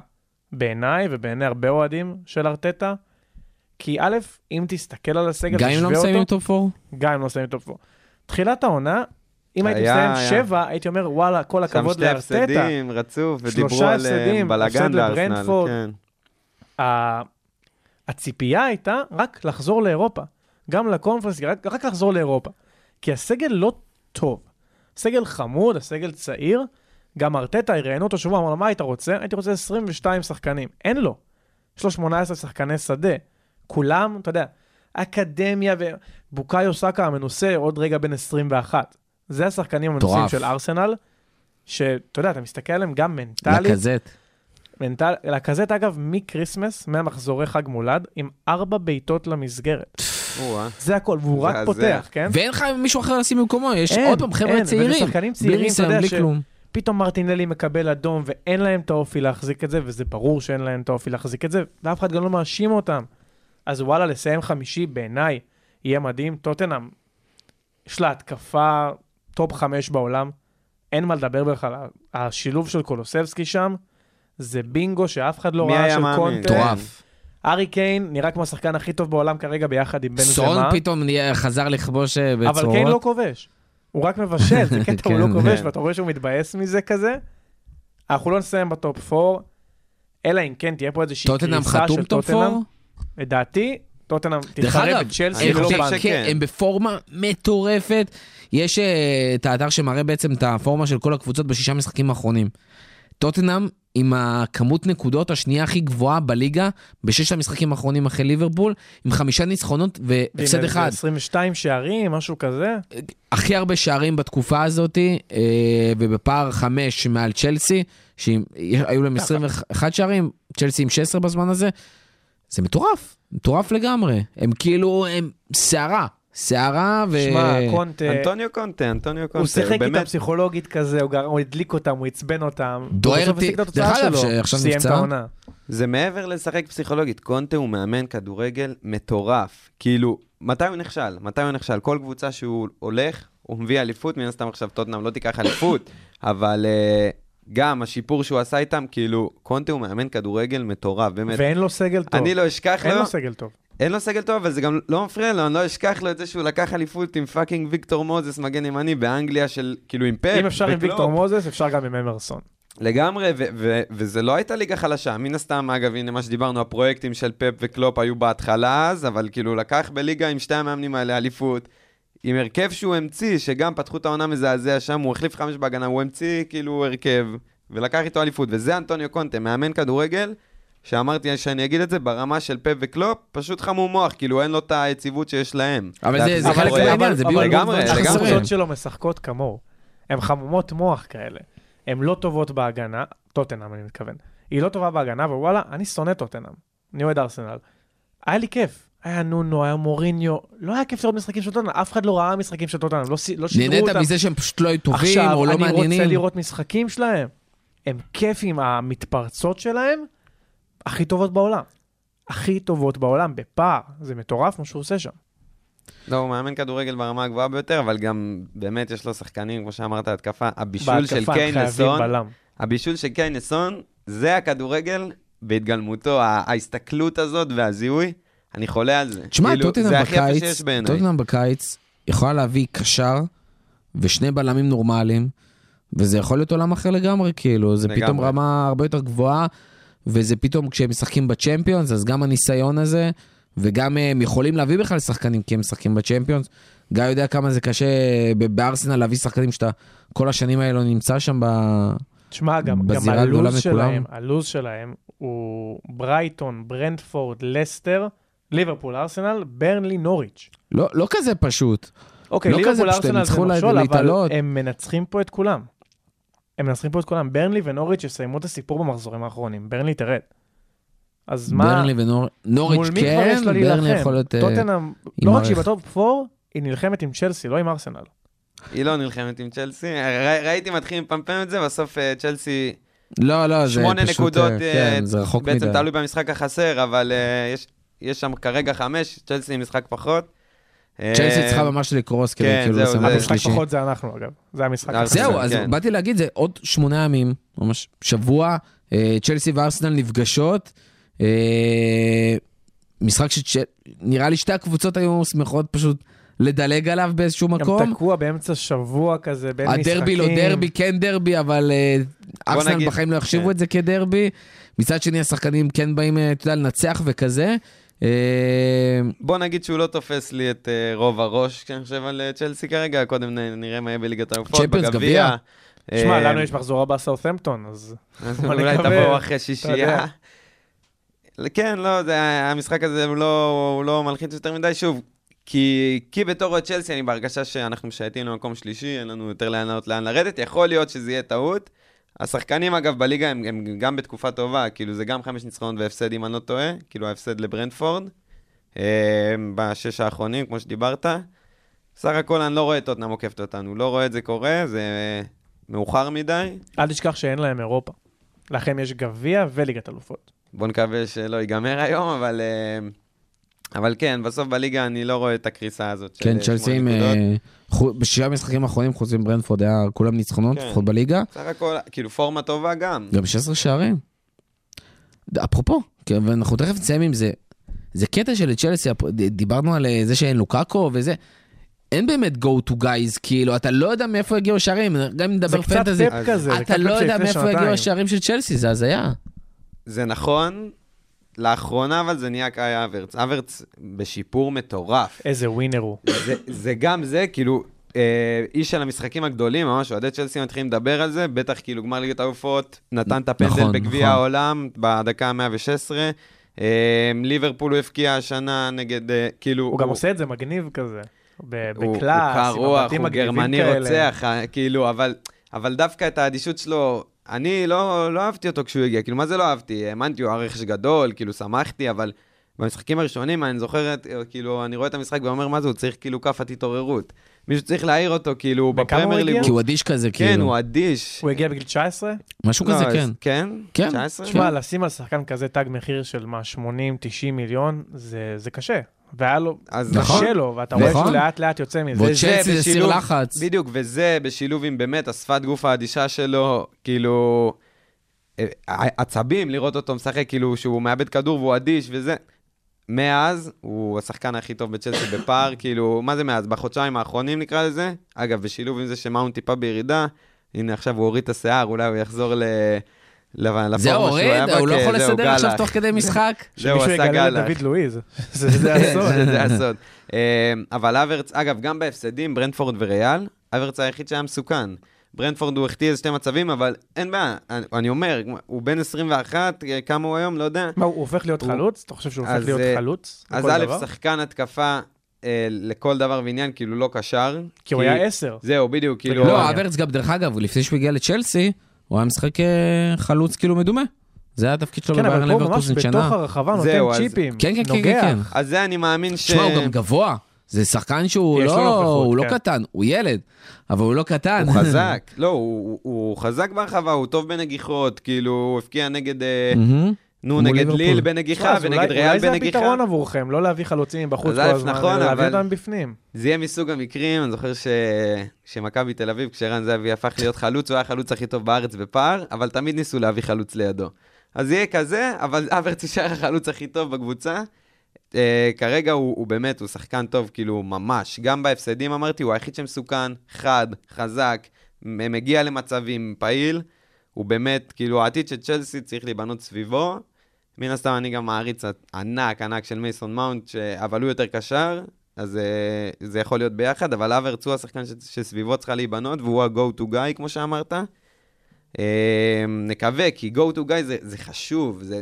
בעיניי ובעיני הרבה אוהדים של ארטטה. כי א', אם תסתכל על הסגל, גם אם לא מסיימים טופ 4? גם אם לא מסיימים טופ 4. תחילת העונה, אם הייתי מסיים. שבע, הייתי אומר, וואלה, כל שם הכבוד שתי לארטטה. הפסדים רצוף, ודיברו שלושה על אה, בלאגן. לברנטפורד. כן. הציפייה הייתה רק לחזור לאירופה. גם לקונפרנס, רק, רק לחזור לאירופה. כי הסגל לא טוב. סגל חמוד, הסגל צעיר. גם ארטטה, ראיינו אותו שבוע, אמר לו, מה היית רוצה? הייתי רוצה 22 שחקנים. אין לו. יש לו 18 שחקני שדה. כולם, אתה יודע, אקדמיה ובוקאיו סאקה המנוסה, עוד רגע בן 21. זה השחקנים המנוסים. של ארסנל, שאתה יודע, אתה מסתכל עליהם גם מנטלית, לקזט. מנטל... לקזט אגב מקריסמס, מהמחזורי חג מולד, עם ארבע בעיטות למסגרת. זה הכל, והוא רק. פותח, כן? ואין לך מישהו אחר לשים במקומו, יש אין, עוד פעם חבר'ה אין, צעירים. שחקנים בלי צעירים, אתה יודע, בלי ש- כלום. פתאום מרטינלי מקבל אדום, ואין להם את האופי להחזיק את זה, וזה ברור שאין להם את האופי להחזיק את זה, ואף אחד גם לא מאשים אותם. אז וואלה, לסיים חמישי, בעיניי, יהיה מדהים. טוטנאם, יש לה התקפה טופ חמש בעולם, אין מה לדבר בכלל. השילוב של קולוסבסקי שם, זה בינגו שאף אחד לא ראה של? קונטה. מטורף. הארי קיין נראה כמו השחקן הכי טוב בעולם כרגע ביחד עם בן סון זמה, פתאום חזר לכבוש אה, אבל בצרורות. קיין לא כובש. הוא רק מבשל, זה קטע, הוא לא כן, [LAUGHS] כובש, כן. ואתה רואה שהוא מתבאס מזה כזה. אנחנו לא נסיים בטופ 4, אלא אם כן תהיה פה איזושהי קריסה של טופ טוטנאם. 4? לדעתי, טוטנאם תתחרה בצ'לסי אני אני ולא בנק. שכן, הם בפורמה מטורפת. יש אה, את האתר שמראה בעצם את הפורמה של כל הקבוצות בשישה משחקים האחרונים. טוטנאם עם הכמות נקודות השנייה הכי גבוהה בליגה בששת המשחקים האחרונים אחרי ליברפול, עם חמישה ניצחונות והפסד אחד. 22 שערים, משהו כזה. הכי הרבה שערים בתקופה הזאת, אה, ובפער חמש מעל צ'לסי, שהיו להם 21 שערים, צ'לסי עם 16 בזמן הזה. זה מטורף, מטורף לגמרי. הם כאילו, הם סערה, סערה ו... שמע, קונטה, אנטוניו קונטה, אנטוניו קונטה. הוא שיחק איתם פסיכולוגית כזה, הוא גר- הוא הדליק אותם, הוא עצבן אותם. דוארטי- דרך אגב, שעכשיו נפצע. זה מעבר לשחק פסיכולוגית, קונטה הוא מאמן כדורגל מטורף. כאילו, מתי הוא נכשל? מתי הוא נכשל? כל קבוצה שהוא הולך, הוא מביא אליפות, מן הסתם עכשיו טוטנאם לא תיקח אליפות, [LAUGHS] אבל uh, גם השיפור שהוא עשה איתם, כאילו, קונטה הוא מאמן כדורגל מטורף, באמת. ואין לו סגל טוב. אני לא אשכח אין לו, לו סגל טוב. אין לו סגל טוב, אבל זה גם לא מפריע לו, אני לא אשכח לו את זה שהוא לקח אליפות עם fucking ויקטור מוזס, מגן ימני, באנגליה של, כאילו, עם פפ. אם אפשר עם. ויקטור מוזס, אפשר גם עם אמרסון. לגמרי, ו- ו- וזה לא הייתה ליגה חלשה. מן הסתם, אגב, הנה מה שדיברנו, הפרויקטים של פפ וקלופ היו בהתחלה אז, אבל כאילו לקח בליגה עם שתי המאמנים האלה אליפות, עם הרכב שהוא המציא, שגם פתחו את העונה מזעזע שם, הוא החליף חמש בהגנה, הוא המציא כאילו הרכב, ולקח איתו אליפות, וזה אנטוניו קונטה, מאמן כדורגל, שאמרתי שאני אגיד את זה ברמה של פפ וקלופ, פשוט חמום מוח, כאילו אין לו את היציבות שיש להם. אבל זה- חלק מהעניין, זה בדיוק לגמרי, לגמרי. הקבוצות שלו משחקות כמוהו. הן חמומות מוח כאלה. הן לא טובות בהגנה, טוטנאם אני מתכוון. היא לא טובה בהגנה, ווואלה, אני שונא טוטנאם. אני אוהד ארסנל. היה לי כיף. היה נונו, היה מוריניו, לא היה כיף לראות משחקים של טוטנאם, אף אחד לא ראה משחקים של טוטנאם, לא, לא שידרו נהנית אותם. מזה שהם פשוט לא היו טובים עכשיו, או לא אני רוצה מעניינים. לראות משחקים שלהם. הם כיפים, המתפרצות שלהם, הכי טובות בעולם. הכי טובות בעולם, בפער. זה מטורף מה שהוא עושה שם. לא, הוא מאמן כדורגל ברמה הגבוהה ביותר, אבל גם באמת יש לו שחקנים, כמו שאמרת, התקפה. הבישול של בהתקפה הם קיין חייבים נסון, בלם. הבישול של קיין נסון, זה הכדורגל בהתגלמותו, ההסתכלות הזאת והזיהוי, אני חולה על זה. תשמע, כאילו. טוטנאם בקיץ יכולה להביא קשר ושני בלמים נורמליים, וזה יכול להיות עולם אחר לגמרי, כאילו, זה לגמרי. פתאום רמה הרבה יותר גבוהה, וזה פתאום כשהם משחקים בצ'מפיונס, אז גם הניסיון הזה, וגם אה, הם יכולים להביא בכלל שחקנים כי הם משחקים בצ'מפיונס. גיא יודע כמה זה קשה בארסנל להביא שחקנים שאתה כל השנים האלה לא נמצא שם ב... תשמע, גם, גם הלו"ז. שלהם, הלו"ז שלהם הוא ברייטון, ברנדפורד, לסטר, ליברפול, ארסנל, ברנלי, נוריץ'. לא, לא כזה פשוט. אוקיי, לא ליברפול, ארסנל זה מכשול, אבל להתעלות. הם מנצחים פה את כולם. הם מנצחים פה את כולם. ברנלי ונוריץ' יסיימו את הסיפור במחזורים האחרונים. ברנלי תרד. אז מה, ברנלי ונוריץ' כן, ברנלי להילחם? יכול להיות... אה, טוטנאם, לא רק. שהיא בטופ 4, היא נלחמת עם צ'לסי, לא עם ארסנל. היא לא נלחמת עם צ'לסי, ראיתי מתחילים לפמפם את זה, בסוף אה, צ'לסי לא, לא, זה שמונה פשוט... נקודות, אה, כן, זה רחוק מדי. בעצם תלוי במשחק החסר, אבל יש- יש שם כרגע חמש, צ'לסי עם משחק פחות. צ'לסי אה, צריכה ממש לקרוס כדי כן, כאילו זהו, לסיים זה- מקום המשחק. פחות זה אנחנו, אגב. זה המשחק. אה. זהו. אז באתי להגיד, זה עוד שמונה ימים, ממש שבוע, אה, צ'לסי וארסנל נפגשות. אה, משחק שנראה לי שתי הקבוצות היו שמחות פשוט לדלג עליו באיזשהו מקום. גם תקוע באמצע שבוע כזה, בין משחקים. הדרבי לא דרבי, כן דרבי, אבל אה, ארסנל בחיים לא יחשיבו כן. את זה כדרבי. מצד שני, השחקנים כן באים, אה, אתה יודע, לנצח וכזה. אה, בוא נגיד שהוא לא תופס לי את אה, רוב הראש כשאני חושב על אה, צ'לסי כרגע, קודם נראה מה יהיה בליגת האלופות, גביע. בגביע. שמע, אה, לנו יש מחזור הבא סאות'המפטון, אז... אולי. תבואו אחרי. שישייה. כן, לא, זה, המשחק הזה הוא לא, הוא לא מלחיץ יותר מדי, שוב, כי, כי בתור צ'לסי אני בהרגשה שאנחנו משייטים למקום שלישי, אין לנו יותר לאן לעלות, לאן לרדת, יכול להיות שזה יהיה טעות. השחקנים, אגב, בליגה הם, הם גם בתקופה טובה, כאילו זה גם חמש ניצחונות והפסד, אם אני לא טועה, כאילו ההפסד לברנדפורד, אה, בשש האחרונים, כמו שדיברת. סך הכל אני לא רואה את טוטנאם עוקפת אותנו, לא רואה את זה קורה, זה מאוחר מדי. אל תשכח שאין להם אירופה. לכם יש גביע וליגת אלופות. בוא נקווה שלא ייגמר היום, אבל, אה, אבל כן, בסוף בליגה אני לא רואה את הקריסה הזאת. של, כן, אה, צ'לסי עם... אה, בשישה המשחקים האחרונים, חוץ מברנדפורד, היה כולם ניצחונות, כן. לפחות בליגה. סך הכל, כאילו פורמה טובה גם. גם 16 שערים. אפרופו, כן, ואנחנו תכף נסיים עם זה. זה קטע של צ'לסי, דיברנו על אה, זה שאין לוקאקו וזה. אין באמת go to guys, כאילו, אתה לא יודע מאיפה הגיעו השערים, גם אם נדבר זה קצת פנטזי, פפ כזה, אתה לא יודע מאיפה הגיעו. השערים של צ'לסי, זה הזיה. זה נכון, לאחרונה אבל זה נהיה קאי אברץ. אברץ בשיפור מטורף. איזה ווינר הוא. זה, זה גם זה, כאילו, אה, איש של המשחקים הגדולים, ממש אוהדי צ'לסי מתחילים לדבר על זה, בטח כאילו גמר ליגת האלופות, נתן את הפנדל נכון, בגביע נכון. העולם בדקה ה-116. אה, ליברפול הוא הבקיע השנה נגד, אה, כאילו... הוא גם עושה את זה מגניב כזה. ב- הוא- בקלאס, הוא קר רוח, הוא גרמני כאלה. רוצח, אה, כאילו, אבל, אבל דווקא את האדישות שלו, אני לא, לא אהבתי אותו כשהוא הגיע, כאילו, מה זה לא אהבתי? האמנתי, הוא היה רכש גדול, כאילו, שמחתי, אבל במשחקים הראשונים, אני זוכר, כאילו, אני רואה את המשחק ואומר, מה זה, הוא צריך כאילו כאפת התעוררות. מישהו צריך להעיר אותו, כאילו, בפרמייר ליג. כי הוא אדיש כזה, כן, כאילו. הוא אדיש. הוא הגיע בגיל 19? משהו לא, כזה, כן. כן? כן. 19? תשמע, לשים על שחקן כזה תג מחיר של מה, 80-90 מיליון, זה זה קשה. והיה לו, אז קשה נכון. לו, ואתה רואה נכון. שהוא לאט לאט יוצא מזה. ועוד וזה צ'לסי זה סיר לחץ. בדיוק, וזה בשילוב עם באמת השפת גוף האדישה שלו, כאילו, אה, עצבים לראות אותו משחק, כאילו שהוא מאבד כדור והוא אדיש וזה. מאז, הוא השחקן הכי טוב בצ'לסי [COUGHS] בפער, כאילו, מה זה מאז? בחודשיים האחרונים נקרא לזה? אגב, בשילוב עם זה שמאונט טיפה בירידה, הנה עכשיו הוא הוריד את השיער, אולי הוא יחזור ל... לפורמה זהו, שהוא היה בה, הוא לא כן, יכול לסדר עכשיו. תוך כדי משחק. [LAUGHS] זהו, שמישהו עשה יגלה גלח. לדוד לואיז. [LAUGHS] זה זה הסוד. זה זה הסוד. אה, אבל אברץ, אגב, גם בהפסדים, ברנדפורד וריאל, אברץ היחיד שהיה מסוכן. ברנדפורד הוא החטיא איזה שתי מצבים, אבל אין בעיה, אני- אומר, הוא בן 21, אה, כמה הוא היום? לא יודע. מה, הוא הופך להיות הוא- חלוץ? אתה חושב שהוא הופך אז, להיות אה, חלוץ? אז א', דבר? שחקן התקפה אה, לכל דבר ועניין, כאילו לא קשר. כי הוא היה עשר. זהו, בדיוק, כאילו... לא, לא. אברץ גם, דרך אגב, לפני שהוא הגיע לצ'לסי, הוא היה משחק אה, חלוץ כאילו מדומה. זה היה התפקיד שלו כן, אבל בביירן פה ממש לברקוזן בתוך שנה. הרחבה נותן צ'יפים. כן, כן, כן, נוגח. כן. אז זה אני מאמין ש... תשמע, הוא גם גבוה. זה שחקן שהוא לא, נוכחות, הוא לא כן. קטן, הוא ילד, אבל הוא לא קטן. הוא [LAUGHS] חזק. לא, הוא, הוא, הוא חזק ברחבה, הוא טוב בנגיחות, כאילו, הוא הבקיע נגד... אה, מהמם. נו, נגד ליברפול. ליל בנגיחה, ונגד אולי- ריאל אולי זה בנגיחה. הפתרון עבורכם, לא להביא חלוצים מבחוץ אז כל הזמן, נכון, אלא להביא אבל- אותם בפנים. זה יהיה מסוג המקרים, אני זוכר ש... שמכבי תל אביב, כשערן זהבי הפך להיות חלוץ, הוא היה החלוץ הכי טוב בארץ בפער, אבל תמיד ניסו להביא חלוץ לידו. אז יהיה כזה, אבל אברץ יישאר החלוץ הכי טוב בקבוצה. Uh, כרגע הוא, הוא באמת, הוא שחקן טוב, כאילו, ממש. גם בהפסדים, אמרתי, הוא היחיד שמסוכן, חד, חזק, מגיע למצבים, פעיל. הוא באמת, כאילו, העתיד של צ'לסי צריך להיבנות סביבו. מן הסתם, אני גם מעריץ ענק, ענק של מייסון מאונט, ש... אבל הוא יותר קשר, אז uh, זה יכול להיות ביחד, אבל אברץ הוא השחקן ש... שסביבו צריכה להיבנות, והוא ה-go to guy, כמו שאמרת. Uh, נקווה, כי go to guy זה, זה חשוב, זה...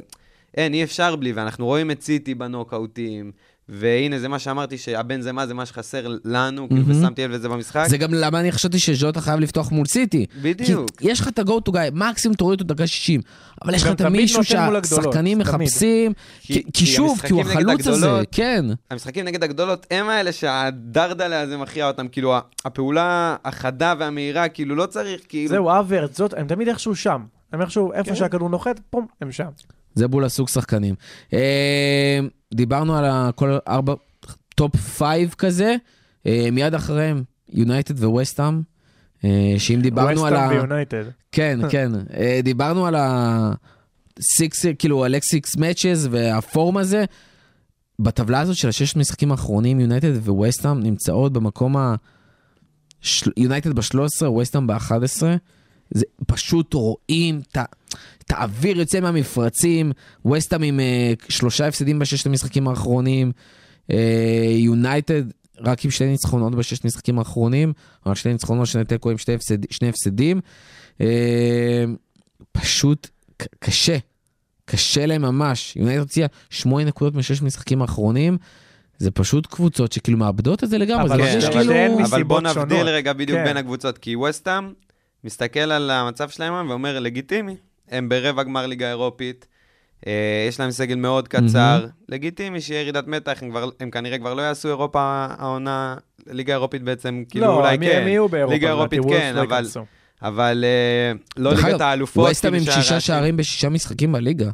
אין, אי אפשר בלי, ואנחנו רואים את סיטי בנוקאוטים, והנה, זה מה שאמרתי, שהבן זה מה, זה מה שחסר לנו, כאילו, מהמם. ושמתי לב לזה במשחק. זה גם למה אני חשבתי שז'וטה חייב לפתוח מול סיטי. בדיוק. כי יש לך את ה-go to guy, מקסימום תוריד אותו דקה 60, אבל יש לך את הגדולות, שהשחקנים. מחפשים, כי- שוב, כי הוא החלוץ הזה, כן. המשחקים נגד הגדולות הם האלה שהדרדלה הזה מכריע אותם, כאילו, הפעולה החדה והמהירה, כאילו, לא צריך, כאילו... זהו, האברץ, זאת, הם תמיד איכשהו שם. הם איכשהו, איפה כן. שהכדור נוחת, פום, הם שם. זה בול הסוג שחקנים. אה, דיברנו על כל ארבע, top five כזה, אה, מיד אחריהם יונייטד וווסטהאם, אה, שאם דיברנו על ה... ווסטהאם ויונייטד. כן, [LAUGHS] כן. אה, דיברנו על ה... six, כאילו, על ה-last six matches וה form הזה. בטבלה הזאת של הששת משחקים האחרונים, יונייטד וווסטהאם נמצאות במקום ה... יונייטד ב-13, ווסטהאם ב-11. זה פשוט רואים את האוויר יוצא מהמפרצים, ווסטהאם עם אה, שלושה הפסדים בששת המשחקים האחרונים, אה, יונייטד רק עם שני ניצחונות בששת המשחקים האחרונים, רק שני ניצחונות, שני תיקו עם שני, הפסד, שני הפסדים. אה, פשוט ק- קשה, קשה להם ממש. יונייטד הוציאה שמונה נקודות משש משחקים האחרונים. זה פשוט קבוצות שכאילו מאבדות את זה לגמרי, אבל זה כן, מרגיש אבל כאילו... אבל בוא נבדיל. רגע בדיוק כן. בין הקבוצות, כי ווסטהאם מסתכל על המצב שלהם היום ואומר, לגיטימי, הם ברבע גמר ליגה אירופית, אה, יש להם סגל מאוד קצר, לגיטימי שיהיה ירידת מתח, הם, כבר, הם כנראה כבר לא יעשו אירופה העונה, ליגה אירופית בעצם, כאילו לא, אולי הם- כן, הם יהיו באירופה, ליגה אירופית כן, לא אבל, ייכנסו. אבל אה, לא ליגת האלופות. ווסטהאם עם כאילו שישה שהרעשים- שערים בשישה משחקים בליגה.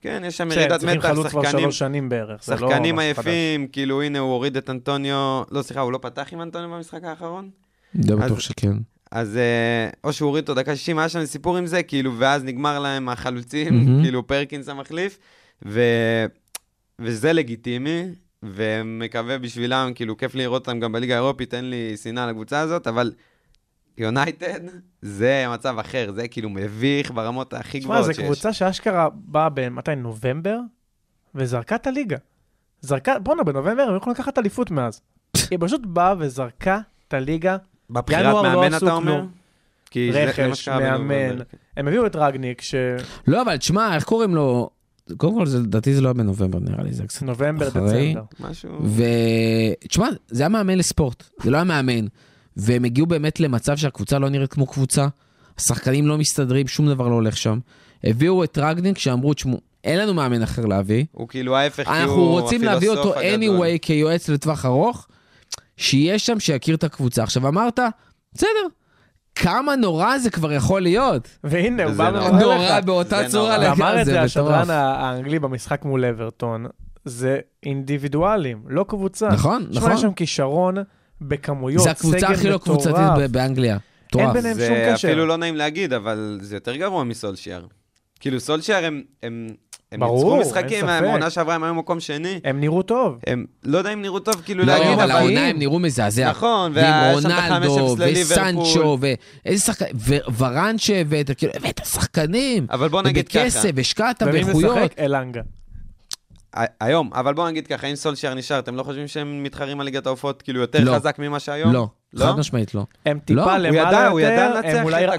כן, יש שם בסדר, ירידת צריכים מתח, חלוץ כבר שחקנים, שלוש שנים בערך. זה לא שחקנים חדש. עייפים, כאילו הנה הוא הוריד את אנטוניו, לא סליחה, הוא לא פתח עם אנטוניו במשחק האחרון? די אז- בטוח שכן. אז אה, או שהוא הוריד אותו דקה 60, היה שם סיפור עם זה, כאילו, ואז נגמר להם החלוצים, מהמם. כאילו פרקינס המחליף, ו... וזה לגיטימי, ומקווה בשבילם, כאילו, כיף לראות אותם גם בליגה האירופית, אין לי שנאה לקבוצה הזאת, אבל יונייטד, זה מצב אחר, זה כאילו מביך ברמות הכי תשמע, גבוהות זו שיש. קבוצה שאשכרה באה במתי? נובמבר? וזרקה את הליגה. זרקה, בואנה, בנובמבר הם יכולים לקחת אליפות מאז. [LAUGHS] היא פשוט באה וזרקה את הליגה. בבחירת ינואר לא מאמן עשו אתה אומר? כי זה- זה מה רכש, מאמן. הם הביאו את רגניק, שנובמבר, לא, אבל תשמע, איך קוראים לו? קודם כל, זה- לדעתי זה לא היה בנובמבר, נראה לי, זה קצת... אחרי. דצמבר. משהו... ותשמע, זה היה מאמן לספורט, זה לא היה מאמן. והם הגיעו באמת למצב שהקבוצה לא נראית כמו קבוצה, השחקנים לא מסתדרים, שום דבר לא הולך שם. הביאו את רגניק שאמרו, תשמעו, אין לנו מאמן אחר להביא, הוא כאילו ההפך, כי אנחנו הוא רוצים להביא אותו הפילוסוף הגדול. anyway כיועץ לטווח ארוך, שיהיה שם, שיכיר את הקבוצה. עכשיו אמרת, בסדר, כמה נורא זה כבר יכול להיות. והנה, הוא בא נורא. ואומר נורא לך, באותה זה צורה נורא. ואמר לגמרי, את זה זה השדרן מטורף. האנגלי במשחק מול אברטון, זה אינדיבידואלים, לא קבוצה. נכון, נכון. יש שם כישרון בכמויות, זה הקבוצה סגל הכי לא קבוצתית מטורף. ב- באנגליה. מטורף. ביניהם שום זה קשר. אפילו לא נעים להגיד, אבל זה יותר גרוע מסולשייר. כאילו, סולשייר הם, הם, הם ברור, ניצחו משחקים. העונה שעברה הם היו מקום שני. הם נראו טוב. הם לא יודע אם נראו טוב, כאילו לא, להגיד, אבל אבל... העונה הם נראו מזעזע. נכון, ועם רונלדו, ה-5-0 לליברפול. וסנצ'ו, ואיזה שחקן, וורן שהבאת, כאילו, הבאת שחקנים. אבל בוא נגיד ככה, ובכסף, השקעת ומי באיכויות. משחק? אלנגה. היום, אבל בוא נגיד ככה, אם סולשייר נשאר, אתם לא חושבים שהם מתחרים על ליגת האלופות כאילו יותר לא. חזק ממה שהיום? לא, לא? חד משמעית לא. הם לא, טיפה הוא ידע, למעלה הוא ידע יותר, לנצח הם אולי את.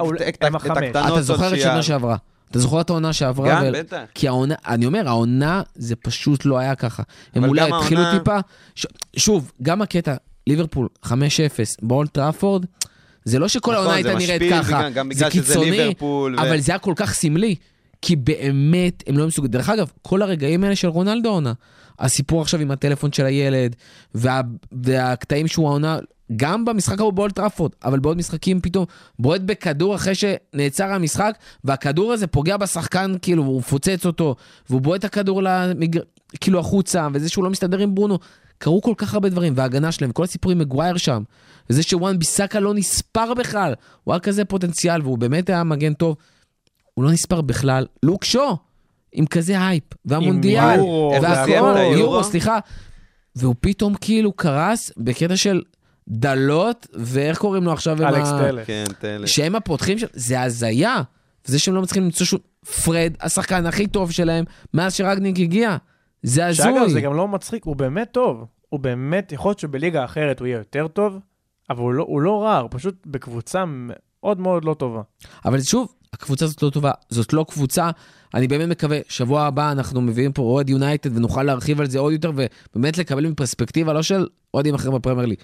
הקטנות. אתה זוכר את סולשייר. שנה שעברה. אתה זוכר את העונה שעברה? גם, ו- בטח. כי העונה, אני אומר, העונה זה פשוט לא היה ככה. הם אולי התחילו העונה- טיפה, ש- שוב, גם הקטע, ליברפול 5-0 באולד טראפורד, זה לא שכל נכון, העונה הייתה זה נראית ככה, וגם- גם זה בגלל שזה קיצוני, ליברפול, ו- אבל זה היה כל כך סמלי, כי באמת הם לא מסוגלים. דרך אגב, כל הרגעים האלה של רונלדו העונה, הסיפור עכשיו עם הטלפון של הילד, וה, והקטעים שהוא העונה, גם במשחק ההוא באולד טראפורד, אבל בעוד משחקים פתאום, בועט בכדור אחרי שנעצר המשחק, והכדור הזה פוגע בשחקן, כאילו, הוא מפוצץ אותו, והוא בועט את הכדור למג... כאילו החוצה, וזה שהוא לא מסתדר עם ברונו. קרו כל כך הרבה דברים, וההגנה שלהם, וכל הסיפורים מגווייר שם, וזה שוואן ביסאקה לא נספר בכלל, הוא היה כזה פוטנציאל, והוא באמת היה מגן טוב. הוא לא נספר בכלל. לוק שו, עם כזה הייפ, והמונדיאל, והכל? יורו, סליחה. והוא פתאום כאילו קרס בקטע של דלות, ואיך קוראים לו עכשיו? אלכס ה- טלס. כן, טלס. שהם הפותחים של... זה הזיה. וזה שהם לא מצליחים למצוא שום... פרד, השחקן הכי טוב שלהם, מאז שרגניק הגיע. זה שאגב, זה הזוי. גם לא מצחיק, הוא באמת טוב. הוא באמת, יכול להיות שבליגה אחרת הוא יהיה יותר טוב, אבל הוא לא, הוא לא רע, הוא פשוט בקבוצה מאוד מאוד לא טובה. אבל שוב, הקבוצה הזאת לא טובה, זאת לא קבוצה. אני באמת מקווה, שבוע הבא אנחנו מביאים פה אוהד יונייטד ונוכל להרחיב על זה עוד יותר, ובאמת לקבל מפרספקטיבה לא של אוהדים אחרים בפרמייר ליג,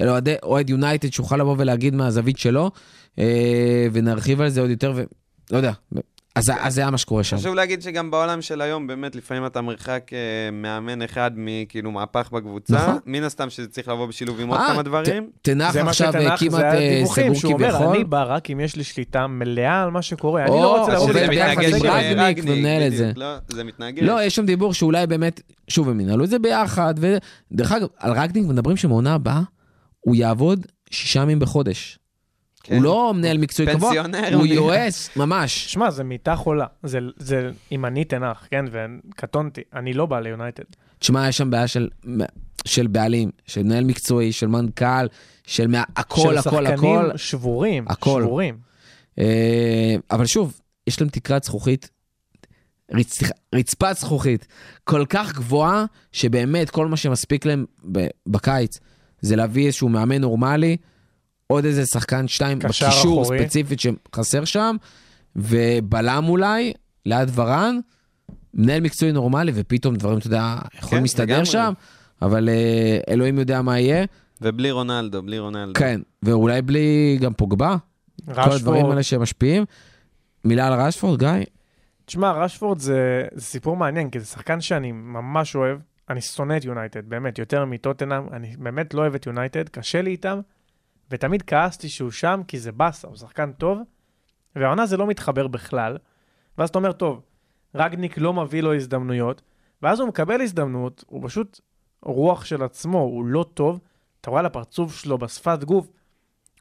אלא אוהד יונייטד שיוכל לבוא ולהגיד מהזווית שלו, אה, ונרחיב על זה עוד יותר, ולא יודע, אז אז זה היה מה שקורה שם. חשוב להגיד שגם בעולם של היום, באמת, לפעמים אתה מרחק אה, מאמן אחד מכאילו מהפך בקבוצה. נכון. מן הסתם שזה צריך לבוא בשילוב עם עוד אה, כמה דברים. תנח זה מה עכשיו שתנח, כמעט זה אה, הדיווחים, סגור שהוא אומר, כביכול. אני בא רק אם יש לי שליטה מלאה על מה שקורה, אני לא רוצה ביחד ביחד עם רגניק, ומנהל את זה. לא, זה מתנגש. לא, יש שם דיבור שאולי באמת, שוב, הם ינהלו את זה ביחד, ודרך אגב, על רגניק מדברים שמעונה הבאה, הוא יעבוד שישה ימים בחודש. כן. הוא לא מנהל מקצועי קבוע, הוא יועץ, ממש. שמע, זה מיטה חולה. זה, זה, אם אני תנח, כן, וקטונתי, אני לא בא ליונייטד. תשמע, יש שם בעיה של, של בעלים, של מנהל מקצועי, של מנכ"ל, של מה, הכל, של הכל, הכל. שחקנים שבורים, הכל. שבורים. אה, אבל שוב, יש להם תקרת זכוכית, רצ... רצפת זכוכית כל כך גבוהה, שבאמת כל מה שמספיק להם. בקיץ זה להביא איזשהו מאמן נורמלי, עוד איזה שחקן שתיים בקישור אחורי. ספציפית שחסר שם, ובלם אולי, ליד ורן, מנהל מקצועי נורמלי, ופתאום דברים, אתה יודע, יכולים כן, להסתדר לגמרי. שם, אבל אה, אלוהים יודע מה יהיה. ובלי רונלדו, בלי רונלדו. כן, ואולי בלי גם פוגבה, כל הדברים רשפורד, האלה שמשפיעים. מילה על רשפורד, גיא? תשמע, רשפורד זה, זה סיפור מעניין, כי זה שחקן שאני ממש אוהב. אני שונא את יונייטד, באמת, יותר מטוטנאם. אני באמת לא אוהב את יונייטד, קשה לי איתם, ותמיד כעסתי שהוא שם, כי זה באסה, הוא שחקן טוב, והעונה זה לא מתחבר בכלל. ואז אתה אומר, טוב, רגניק לא מביא לו הזדמנויות, ואז הוא מקבל הזדמנות, הוא פשוט רוח של עצמו, הוא לא טוב. אתה רואה על הפרצוף שלו, בשפת גוף,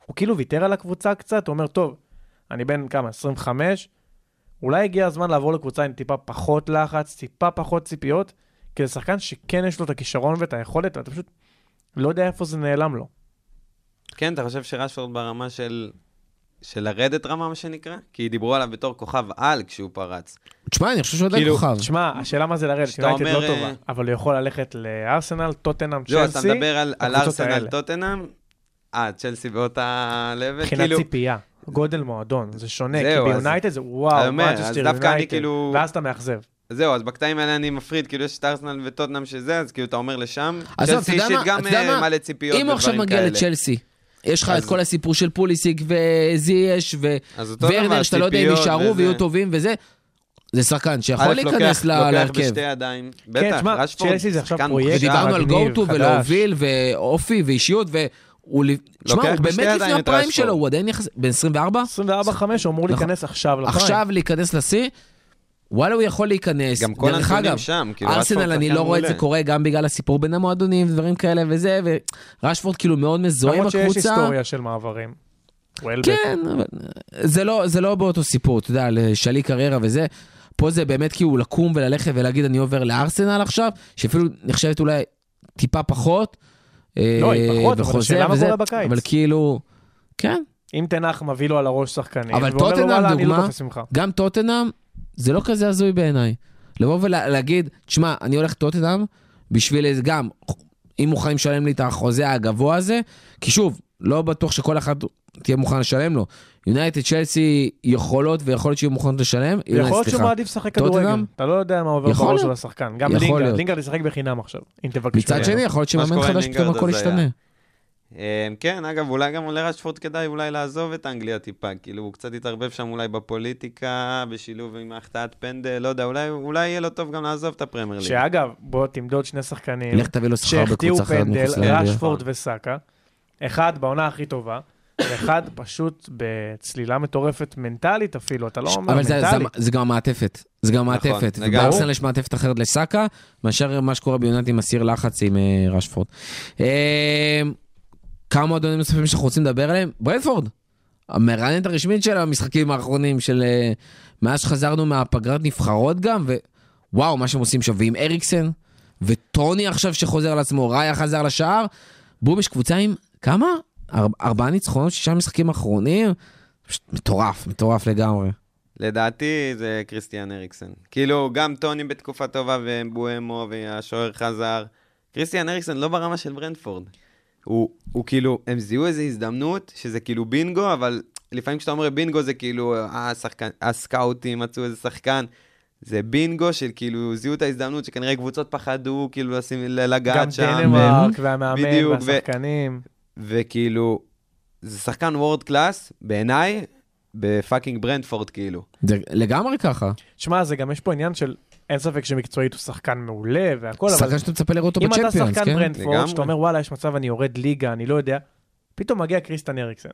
הוא כאילו ויתר על הקבוצה קצת, הוא אומר, טוב, אני בן כמה, 25, אולי הגיע הזמן לעבור לקבוצה עם טיפה פחות לחץ, טיפה פחות ציפיות, כי זה שחקן שכן יש לו את הכישרון ואת היכולת, ואתה פשוט לא יודע איפה זה נעלם לו. כן, אתה חושב שרשפורד ברמה של... של לרדת רמה, מה שנקרא? כי דיברו עליו בתור כוכב על כשהוא פרץ. תשמע, אני חושב שהוא עדיין כאילו, כוכב. תשמע, השאלה מה זה לרדת, שאתה יונייטד לא אומר, טובה, אה, אבל הוא יכול ללכת לארסנל, טוטנאם, זהו, אתה צ'לסי, מדבר על, על ארסנל. טוטנאם? אה, צ'לסי באותה level? מבחינת כאילו, ציפייה, גודל מועדון, זה שונה, כי זהו, אז- ביונייטד זה וואו, מנצ'סטר יונייטד, כאילו- ואז אתה מאכזב. זהו, אז בקטעים האלה אני מפריד, כאילו יש את ארסנל וטוטנאם שזה, אז כאילו אתה אומר לשם, עזוב, צ'לסי אתה יודע אישית מה? גם אה? מלא ציפיות אם הוא עכשיו ודברים מגיע כאלה. לצ'לסי, יש לך את אז- כל הסיפור של פוליסיק וזייש וורנר, שאתה לא יודע אם יישארו וזה. ויהיו טובים וזה, זה שחקן שיכול להיכנס לוקח- ל- לוקח להרכב. בשתי ידיים. בטח, תשמע, רשפורד, צ'לסי זה עכשיו שחקן פרויקט מוכשר. ודיברנו על go-to. ולהוביל ואופי ואישיות, לוקח הוא באמת לפני את הפריים. שלו, הוא עדיין יחס... בן 24? 24-5 הוא אמור נכון. להיכנס עכשיו לפריים. עכשיו להיכנס לשיא, וואלה הוא יכול להיכנס. גם כל הנתונים אגב, שם, כאילו, ארסנל, אני לא רואה את זה. קורה גם בגלל הסיפור בין המועדונים ודברים כאלה וזה, ורשפורד כאילו מאוד מזוהה עם למרות שיש הקבוצה. היסטוריה של מעברים. וולבק. כן, אבל זה לא, זה לא באותו סיפור, אתה יודע, לשלי קריירה וזה. פה זה באמת כאילו לקום וללכת ולהגיד אני עובר לארסנל עכשיו, שאפילו נחשבת אולי טיפה פחות. לא, היא אה, פחות, אבל השאלה מה קורה בקיץ. אבל כאילו, כן, אם תנח מביא לו על הראש שחקנים, אבל אני לא דוגמה. גם טוטנאם, זה לא כזה הזוי בעיניי. לבוא ולהגיד, תשמע, אני הולך טוטנאם בשביל איזה גם, אם מוכנים לשלם לי את החוזה הגבוה הזה, כי שוב, לא בטוח שכל אחד תהיה מוכן לשלם לו. יונייטד, צ'לסי יכולות ויכול להיות שיהיו מוכנות לשלם. יכול להיות שהוא. מעדיף לשחק? כדורגל. אתה לא יודע מה עובר בראש. של השחקן. גם לינגרד. לינגרד ישחק בחינם עכשיו, אם תבקשו. מצד. שני, יכול להיות שמאמן חדש פתאום הכל ישתנה. אה, כן, אגב, אולי גם לרשפורד כדאי אולי לעזוב את אנגליה טיפה, כאילו הוא קצת התערבב שם אולי בפוליטיקה, בשילוב עם החטאת פנדל, לא יודע, אולי, אולי יהיה לו טוב גם לעזוב את הפרמייר ליג. שאגב, בוא תמדוד שני שחקנים לך תביא לו שכר שהחטיאו בקבוצה אחרת פנדל, מחוץ לאנגליה. רשפורד וסאקה. אחד בעונה הכי טובה, ואחד פשוט בצלילה מטורפת מנטלית אפילו, אתה לא אומר אבל זה- זה- מנטלית. זה גם המעטפת, זה גם נכון, המעטפת. לגמרי. ובארסנל יש מעטפת אחרת לסאקה, מאשר מה שקורה ביונייטד עם הסיר לחץ עם אה, רשפורד. כמה מועדונים נוספים שאנחנו רוצים לדבר עליהם? ברנפורד, המראיינת הרשמית של המשחקים האחרונים של... אה, מאז שחזרנו מהפגרת נבחרות גם, ווואו, מה שהם עושים שם, ועם אריקסן, וטוני עכשיו שחוזר על עצמו, ראיה חזר לשער, בום, יש קבוצה עם כמה? אר, ארבעה ניצחונות, שישה משחקים אחרונים? פשוט מטורף, מטורף לגמרי. לדעתי זה קריסטיאן אריקסן. כאילו, גם טוני בתקופה טובה ובואמו והשוער חזר. קריסטיאן אריקסן לא ברמה של ברנדפורד. הוא, הוא כאילו, הם זיהו איזו הזדמנות, שזה כאילו בינגו, אבל לפעמים כשאתה אומר בינגו זה כאילו, אה, השחקן, הסקאוטים מצאו איזה שחקן. זה בינגו של כאילו, זיהו את ההזדמנות שכנראה קבוצות פחדו כאילו לשים, לגעת גם שם. דנמרק והמאמן בדיוק, ו- והשחקנים. וכאילו, זה שחקן וורד קלאס, בעיניי, בפאקינג ברנדפורד כאילו. זה לגמרי ככה. שמע, זה גם יש פה עניין של, אין ספק שמקצועית הוא שחקן מעולה והכל, אבל שחקן שאתה מצפה לראות אותו אם אתה בצ'מפיונס, שחקן כן? ברנטפורד. שאתה אומר וואלה יש מצב אני יורד ליגה, אני לא יודע, פתאום מגיע קריסטן אריקסן.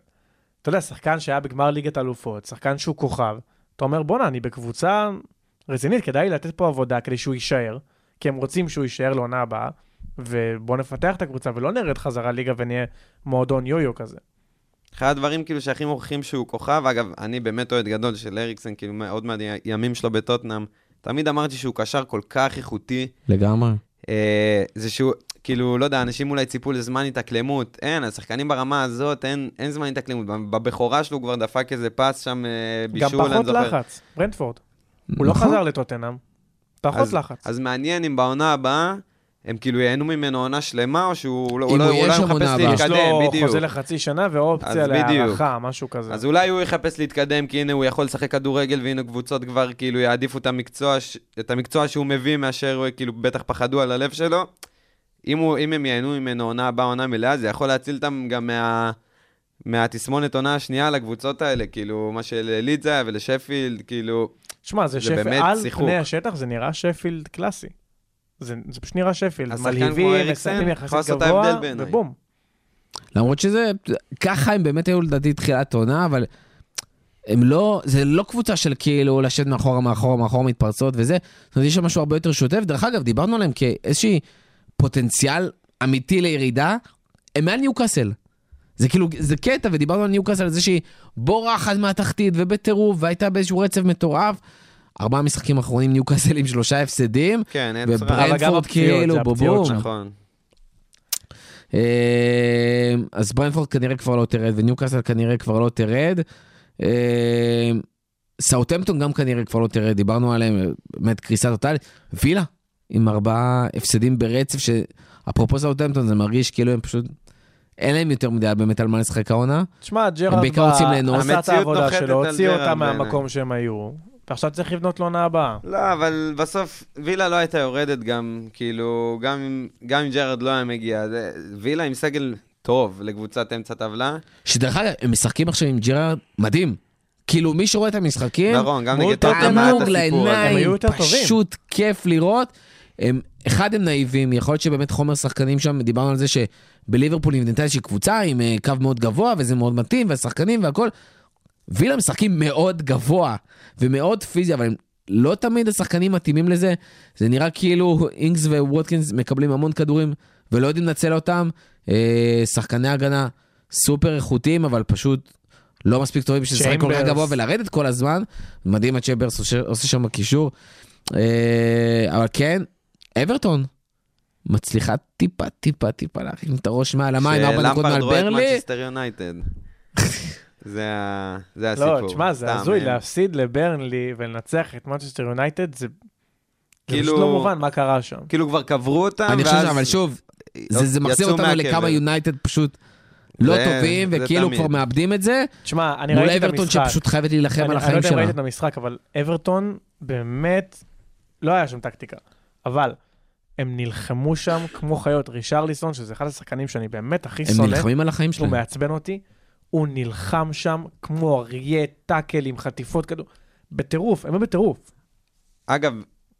אתה יודע, שחקן שהיה בגמר ליגת אלופות, שחקן שהוא כוכב, אתה אומר בואנה, אני בקבוצה רצינית, כדאי לתת פה עבודה כדי שהוא יישאר, כי הם רוצים שהוא יישאר לעונה הבאה, ובוא נפתח את הקבוצה ולא נרד חזרה ליגה ונהיה מועדון יו-יו כזה. אחד הדברים כאילו שהכי מוכיחים שהוא כוכב, אגב, אני באמת אוהד גדול של אריקסן, כאילו עוד מהימים שלו בטוטנאם, תמיד אמרתי שהוא קשר כל כך איכותי. לגמרי. אה, זה שהוא, כאילו, לא יודע, אנשים אולי ציפו לזמן התאקלמות. אין, השחקנים ברמה הזאת, אין, אין זמן התאקלמות. בבכורה שלו הוא כבר דפק איזה פס שם, אה, גם בישול, אני פחות זוכר. לחץ, ברנדפורד. הוא לא נכון. חזר לטוטנאם. פחות אז- לחץ. אז מעניין אם בעונה הבאה, הם כאילו ייהנו ממנו עונה שלמה, או שהוא לא- הוא לא הוא הוא יהיה לא שם עונה מחפש הבאה. יש להתקדם, לו בדיוק. חוזה לחצי שנה ואופציה בדיוק. להערכה, משהו כזה. אז אולי הוא יחפש להתקדם, כי הנה הוא יכול לשחק כדורגל, והנה קבוצות כבר כאילו יעדיפו את המקצוע, את המקצוע שהוא מביא, מאשר כאילו בטח פחדו על הלב שלו. אם, הוא, אם הם ייהנו ממנו עונה הבאה, עונה מלאה, זה יכול להציל אותם גם מה, מהתסמונת עונה השנייה לקבוצות האלה, כאילו, מה שללידס היה ולשפילד, כאילו, שמע, זה זה שפילד, באמת על שיחוק. פני השטח זה נראה שפילד קלאסי. זה זה פשוט נראה שפילד, אז שחקן כמו מלהיבים, אריקסן מסיימים יכול יחסית לעשות את גבוה, ההבדל בעיניי. ובום. למרות שזה, ככה הם באמת היו לדעתי תחילת עונה, אבל הם לא, זה לא קבוצה של כאילו לשבת מאחורה, מאחורה, מאחורה מתפרצות וזה. זאת אומרת, יש שם משהו הרבה יותר שוטף. דרך אגב, דיברנו עליהם כאיזשהי פוטנציאל אמיתי לירידה, הם מעל ניוקאסל. זה כאילו, זה קטע, ודיברנו על ניוקאסל, על זה שהיא בורחת מהתחתית ובטירוף, והייתה באיזשהו רצף מטורף. ארבעה משחקים אחרונים ניוקאסל עם שלושה הפסדים, כן, אין וברנפורד צרה. הפציעות, כאילו, בובום. נכון. אה, אז ברנפורד כנראה כבר לא תרד, וניוקאסל כנראה כבר לא תרד. אה, סאוטהמפטון גם כנראה כבר לא תרד, דיברנו עליהם, באמת קריסה טוטאלית. וילה, עם ארבעה הפסדים ברצף, שאפרופו סאוטהמפטון זה מרגיש כאילו הם פשוט, אין להם יותר מדי באמת על מה לשחק העונה. תשמע, ג'רארד. עשה את המציאות העבודה נוחתת שלו, על הוציא אותם. מהמקום שהם היו, ועכשיו צריך לבנות לעונה הבאה. לא, אבל בסוף וילה לא הייתה יורדת גם, כאילו, גם אם, גם אם ג'רארד לא היה מגיע. זה, וילה עם סגל טוב לקבוצת אמצע טבלה. שדרך אגב, הם משחקים עכשיו עם ג'רארד מדהים. כאילו, מי שרואה את המשחקים, נכון, גם נגד טוטנהאם היה את הסיפור הזה. פשוט כיף לראות. הם, אחד, הם נאיבים, יכול להיות שבאמת חומר שחקנים שם, דיברנו על זה שבליברפול נבנתה איזושהי קבוצה עם אה, קו מאוד גבוה, וזה מאוד מתאים, והשחקנים והכל. וילה משחקים מאוד גבוה ומאוד פיזי, אבל הם לא תמיד השחקנים מתאימים לזה. זה נראה כאילו אינגס וווטקינס מקבלים המון כדורים ולא יודעים לנצל אותם. אה, שחקני הגנה סופר איכותיים, אבל פשוט לא מספיק טובים בשביל לשחק כל כך. גבוה ולרדת כל הזמן. מדהים מה צ'יימברס עושה, שם בקישור. אה, אבל כן, אברטון מצליחה טיפה, טיפה, טיפה להרים את הראש מעל המים, ארבע נקודות מעל שלמפרד רואה את ברלי. מנצ'סטר יונייטד. זה ה- זה הסיפור. לא, תשמע, זה הזוי. להפסיד לברנלי ולנצח את מנצ'סטר יונייטד, זה זה כאילו- פשוט לא מובן מה קרה שם. כאילו כבר קברו אותם, אני חושב, ואז... ש- אבל שוב, זה, זה מחזיר אותנו. לכמה יונייטד פשוט לא זה- טובים, זה וכאילו תמיד. כבר מאבדים את זה, תשמע, אני מול ראיתי את אברטון המשחק. שפשוט חייבת להילחם אני על אני לא החיים יודע אם שלה. ראיתי את המשחק, אבל אברטון באמת, לא היה שם טקטיקה. אבל הם נלחמו שם כמו חיות. רישרליסון, שזה אחד השחקנים שאני באמת הכי הם שונא, נלחמים על החיים הוא שלהם. מעצבן אותי, הוא נלחם שם כמו אריה, טאקל עם חטיפות כדור, בטירוף, הם היו בטירוף. אגב,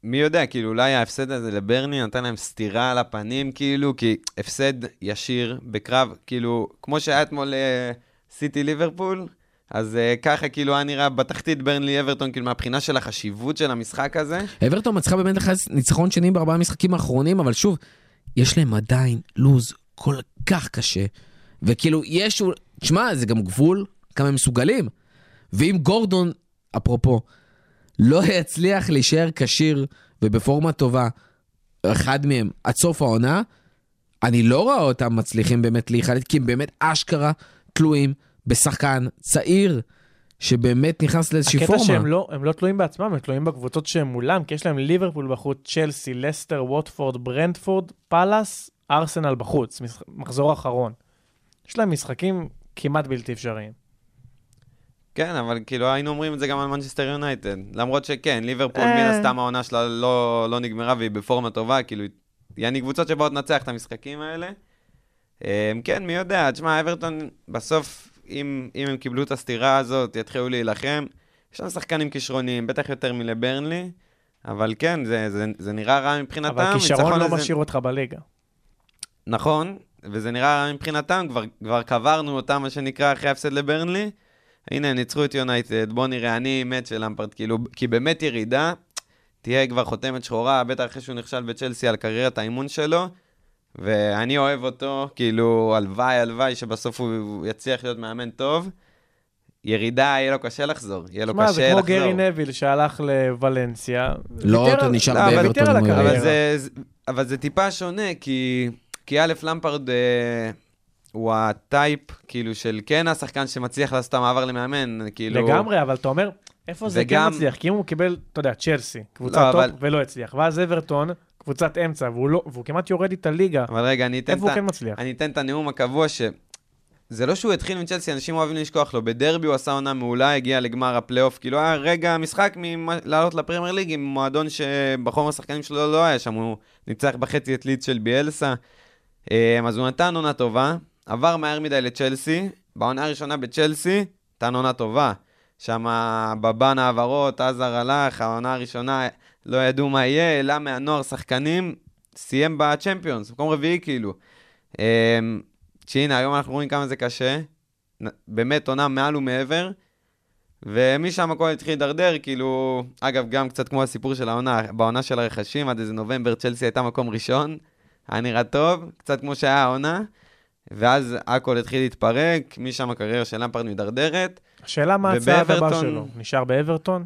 מי יודע, כאילו, אולי ההפסד הזה לברני נתן להם סטירה על הפנים, כאילו, כי הפסד ישיר בקרב, כאילו, כמו שהיה אתמול אה, סיטי ליברפול, אז אה, ככה כאילו היה נראה בתחתית ברנלי אברטון, כאילו, מהבחינה של החשיבות של המשחק הזה. אברטון מצליחה באמת לחץ ניצחון שני בארבעה המשחקים האחרונים, אבל שוב, יש להם עדיין לוז כל כך קשה, וכאילו, יש... תשמע, זה גם גבול כמה הם מסוגלים. ואם גורדון, אפרופו, לא יצליח להישאר כשיר ובפורמה טובה, אחד מהם, עד סוף העונה, אני לא רואה אותם מצליחים באמת להיחלט, כי הם באמת אשכרה תלויים בשחקן צעיר, שבאמת נכנס לאיזושהי הקטע פורמה. שהם לא, הם לא תלויים בעצמם, הם תלויים בקבוצות שהם מולם, כי יש להם ליברפול בחוץ, צ'לסי, לסטר, ווטפורד, ברנדפורד, פאלאס, ארסנל בחוץ, מחזור אחרון. יש להם משחקים כמעט בלתי אפשריים. כן, אבל כאילו היינו אומרים את זה גם על מנצ'סטר יונייטד. למרות שכן, ליברפול אה. מן הסתם העונה שלה לא, לא נגמרה והיא בפורמה טובה, כאילו, יעני קבוצות שבאות לנצח את המשחקים האלה. אה, כן, מי יודע, תשמע, אברטון בסוף, אם, אם הם קיבלו את הסטירה הזאת, יתחילו להילחם. יש להם שחקנים כישרוניים, בטח יותר מלברנלי, אבל כן, זה, זה, זה נראה רע מבחינתם. אבל כישרון לא הזה- משאיר אותך בליגה. נכון, וזה נראה מבחינתם, כבר, כבר קברנו אותם, מה שנקרא, אחרי ההפסד לברנלי. הנה, ניצחו את יונייטד, בוא נראה, אני מת של למפרד, כאילו, כי באמת ירידה, תהיה כבר חותמת שחורה, בטח אחרי שהוא נכשל בצ'לסי על קריירת האימון שלו, ואני אוהב אותו, כאילו, הלוואי, הלוואי שבסוף הוא, יצליח להיות מאמן טוב. ירידה, יהיה לו קשה לחזור, יהיה לו שמע, קשה זה לחזור. כמו גרי נביל שהלך לוולנסיה. לא, אתה נשאר לא, אבל באברטון. זה, זה- אבל זה טיפה שונה, כי, כי א', למפרד אה, הוא ה type, כאילו, של כן השחקן שמצליח לעשות את המעבר למאמן, כאילו... לגמרי, אבל אתה אומר, איפה זה כן וגם- מצליח? כי אם הוא קיבל, אתה יודע, צ'לסי, קבוצת לא, טופ אבל- ולא הצליח, ואז אברטון, קבוצת אמצע, והוא לא- והוא כמעט יורד איתה ליגה, אבל רגע, אני אתן, את, כן מצליח? אני אתן את הנאום הקבוע ש... זה לא שהוא התחיל מצ'לסי, אנשים אוהבים לשכוח לו. בדרבי הוא עשה עונה מעולה, הגיע לגמר הפלייאוף. כאילו היה רגע משחק ממה- לעלות לפרמייר ליג עם מועדון שבחומר השחקנים שלו לא היה שם, הוא ניצח בחצי את לידס של ביאלסה. אה, אז הוא נתן עונה טובה, עבר מהר מדי לצ'לסי, בעונה הראשונה בצ'לסי, נתן עונה טובה. שם בבן העברות, עזר הלך, העונה הראשונה לא ידעו מה יהיה, העלה מהנוער שחקנים, סיים בצ'מפיונס, מקום רביעי כאילו. אמ, שהנה, היום אנחנו רואים כמה זה קשה. באמת עונה מעל ומעבר. ומשם הכל התחיל להידרדר, כאילו, אגב, גם קצת כמו הסיפור של העונה, בעונה של הרכשים, עד איזה נובמבר צ'לסי הייתה מקום ראשון, היה נראה טוב, קצת כמו שהיה העונה, ואז הכל התחיל להתפרק, משם הקריירה של למפרד מידרדרת. השאלה מה הצעד הבא שלו, נשאר באברטון?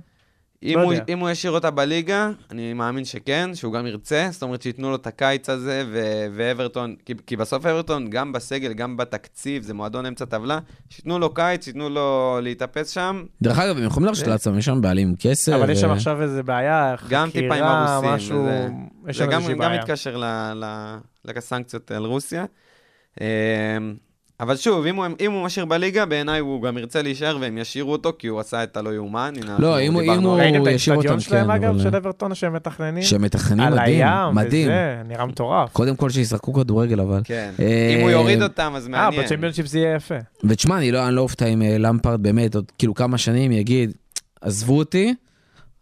אם, לא הוא. אם הוא ישאיר אותה בליגה, אני מאמין שכן, שהוא גם ירצה, זאת אומרת שייתנו לו את הקיץ הזה, ו- ואברטון, כי, כי בסוף אברטון, גם בסגל, גם בתקציב, זה מועדון אמצע טבלה, שייתנו לו קיץ, שייתנו לו להתאפס שם, דרך אגב, הם יכולים להרשות זה- לעצמם, יש שם בעלים כסף. אבל יש שם ו- עכשיו איזה בעיה, גם טיפה עם חקירה, הרוסים, משהו, וזה- יש זה שם גם, איזושהי גם בעיה. מתקשר ל- ל- לסנקציות על רוסיה. אבל שוב, אם הוא, אם הוא משאיר בליגה, בעיניי הוא גם ירצה להישאר והם ישאירו אותו, כי הוא עשה את הלא יאומן. לא, אם הוא- אם על- הוא- ראית את ישאיר האצטדיון אותם, שלהם, כן, אגב, אבל- של אברטון שהם מתכננים? שמתכננים על מדהים, הים, מדהים. וזה, נראה מטורף. קודם כל שישחקו כדורגל אבל. כן. אה, אם הוא יוריד אותם, אז אה, מעניין. בצ'מפיונשיפ זה יהיה יפה. ותשמע, אני לא, לא אופתע אם אה, למפרד באמת עוד כאילו כמה שנים יגיד, עזבו אותי,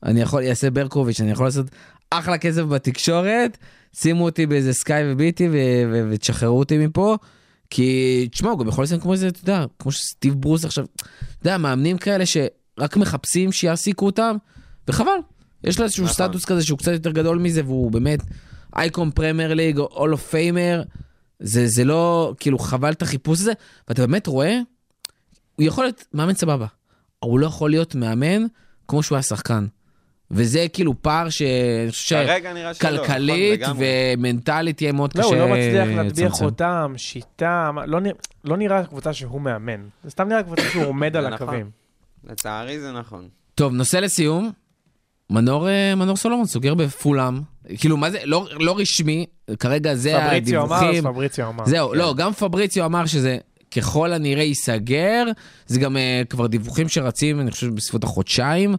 אני יכול, יעשה ברקוביץ', אני יכול לעשות אחלה כסף בתקשורת, שימו אותי באיזה Sky ו BT ו- ו- ותשחררו אותי מפה. כי, תשמע, הוא גם יכול לסיים כמו איזה, אתה יודע, כמו שסטיב ברוס עכשיו, אתה יודע, מאמנים כאלה שרק מחפשים שיעסיקו אותם, וחבל. יש לו איזשהו נכון. סטטוס כזה שהוא קצת יותר גדול מזה, והוא באמת אייקון פרמייר ליג, Hall of Famer, זה, זה לא, כאילו, חבל את החיפוש הזה, ואתה באמת רואה, הוא יכול להיות מאמן סבבה, אבל הוא לא יכול להיות מאמן כמו שהוא היה שחקן. וזה כאילו פער חושב כרגע נראה שלא. נכון. ומנטלית יהיה מאוד לא, קשה הוא לא מצליח להטביע. חותם, שיטה, לא לא נראה קבוצה שהוא מאמן. זה סתם נראה קבוצה שהוא [COUGHS] עומד על נכון. הקווים. לצערי זה נכון. טוב, נושא לסיום. מנור, אה, מנור סולומון סוגר בפולאם. כאילו, מה זה? לא, לא רשמי, כרגע זה פבריציו אמר, הדיווחים. פבריציו אמר. זהו, כן. לא, גם פבריציו אמר שזה ככל הנראה ייסגר. זה גם uh, כבר דיווחים שרצים, אני חושב, בסביבות החודשיים.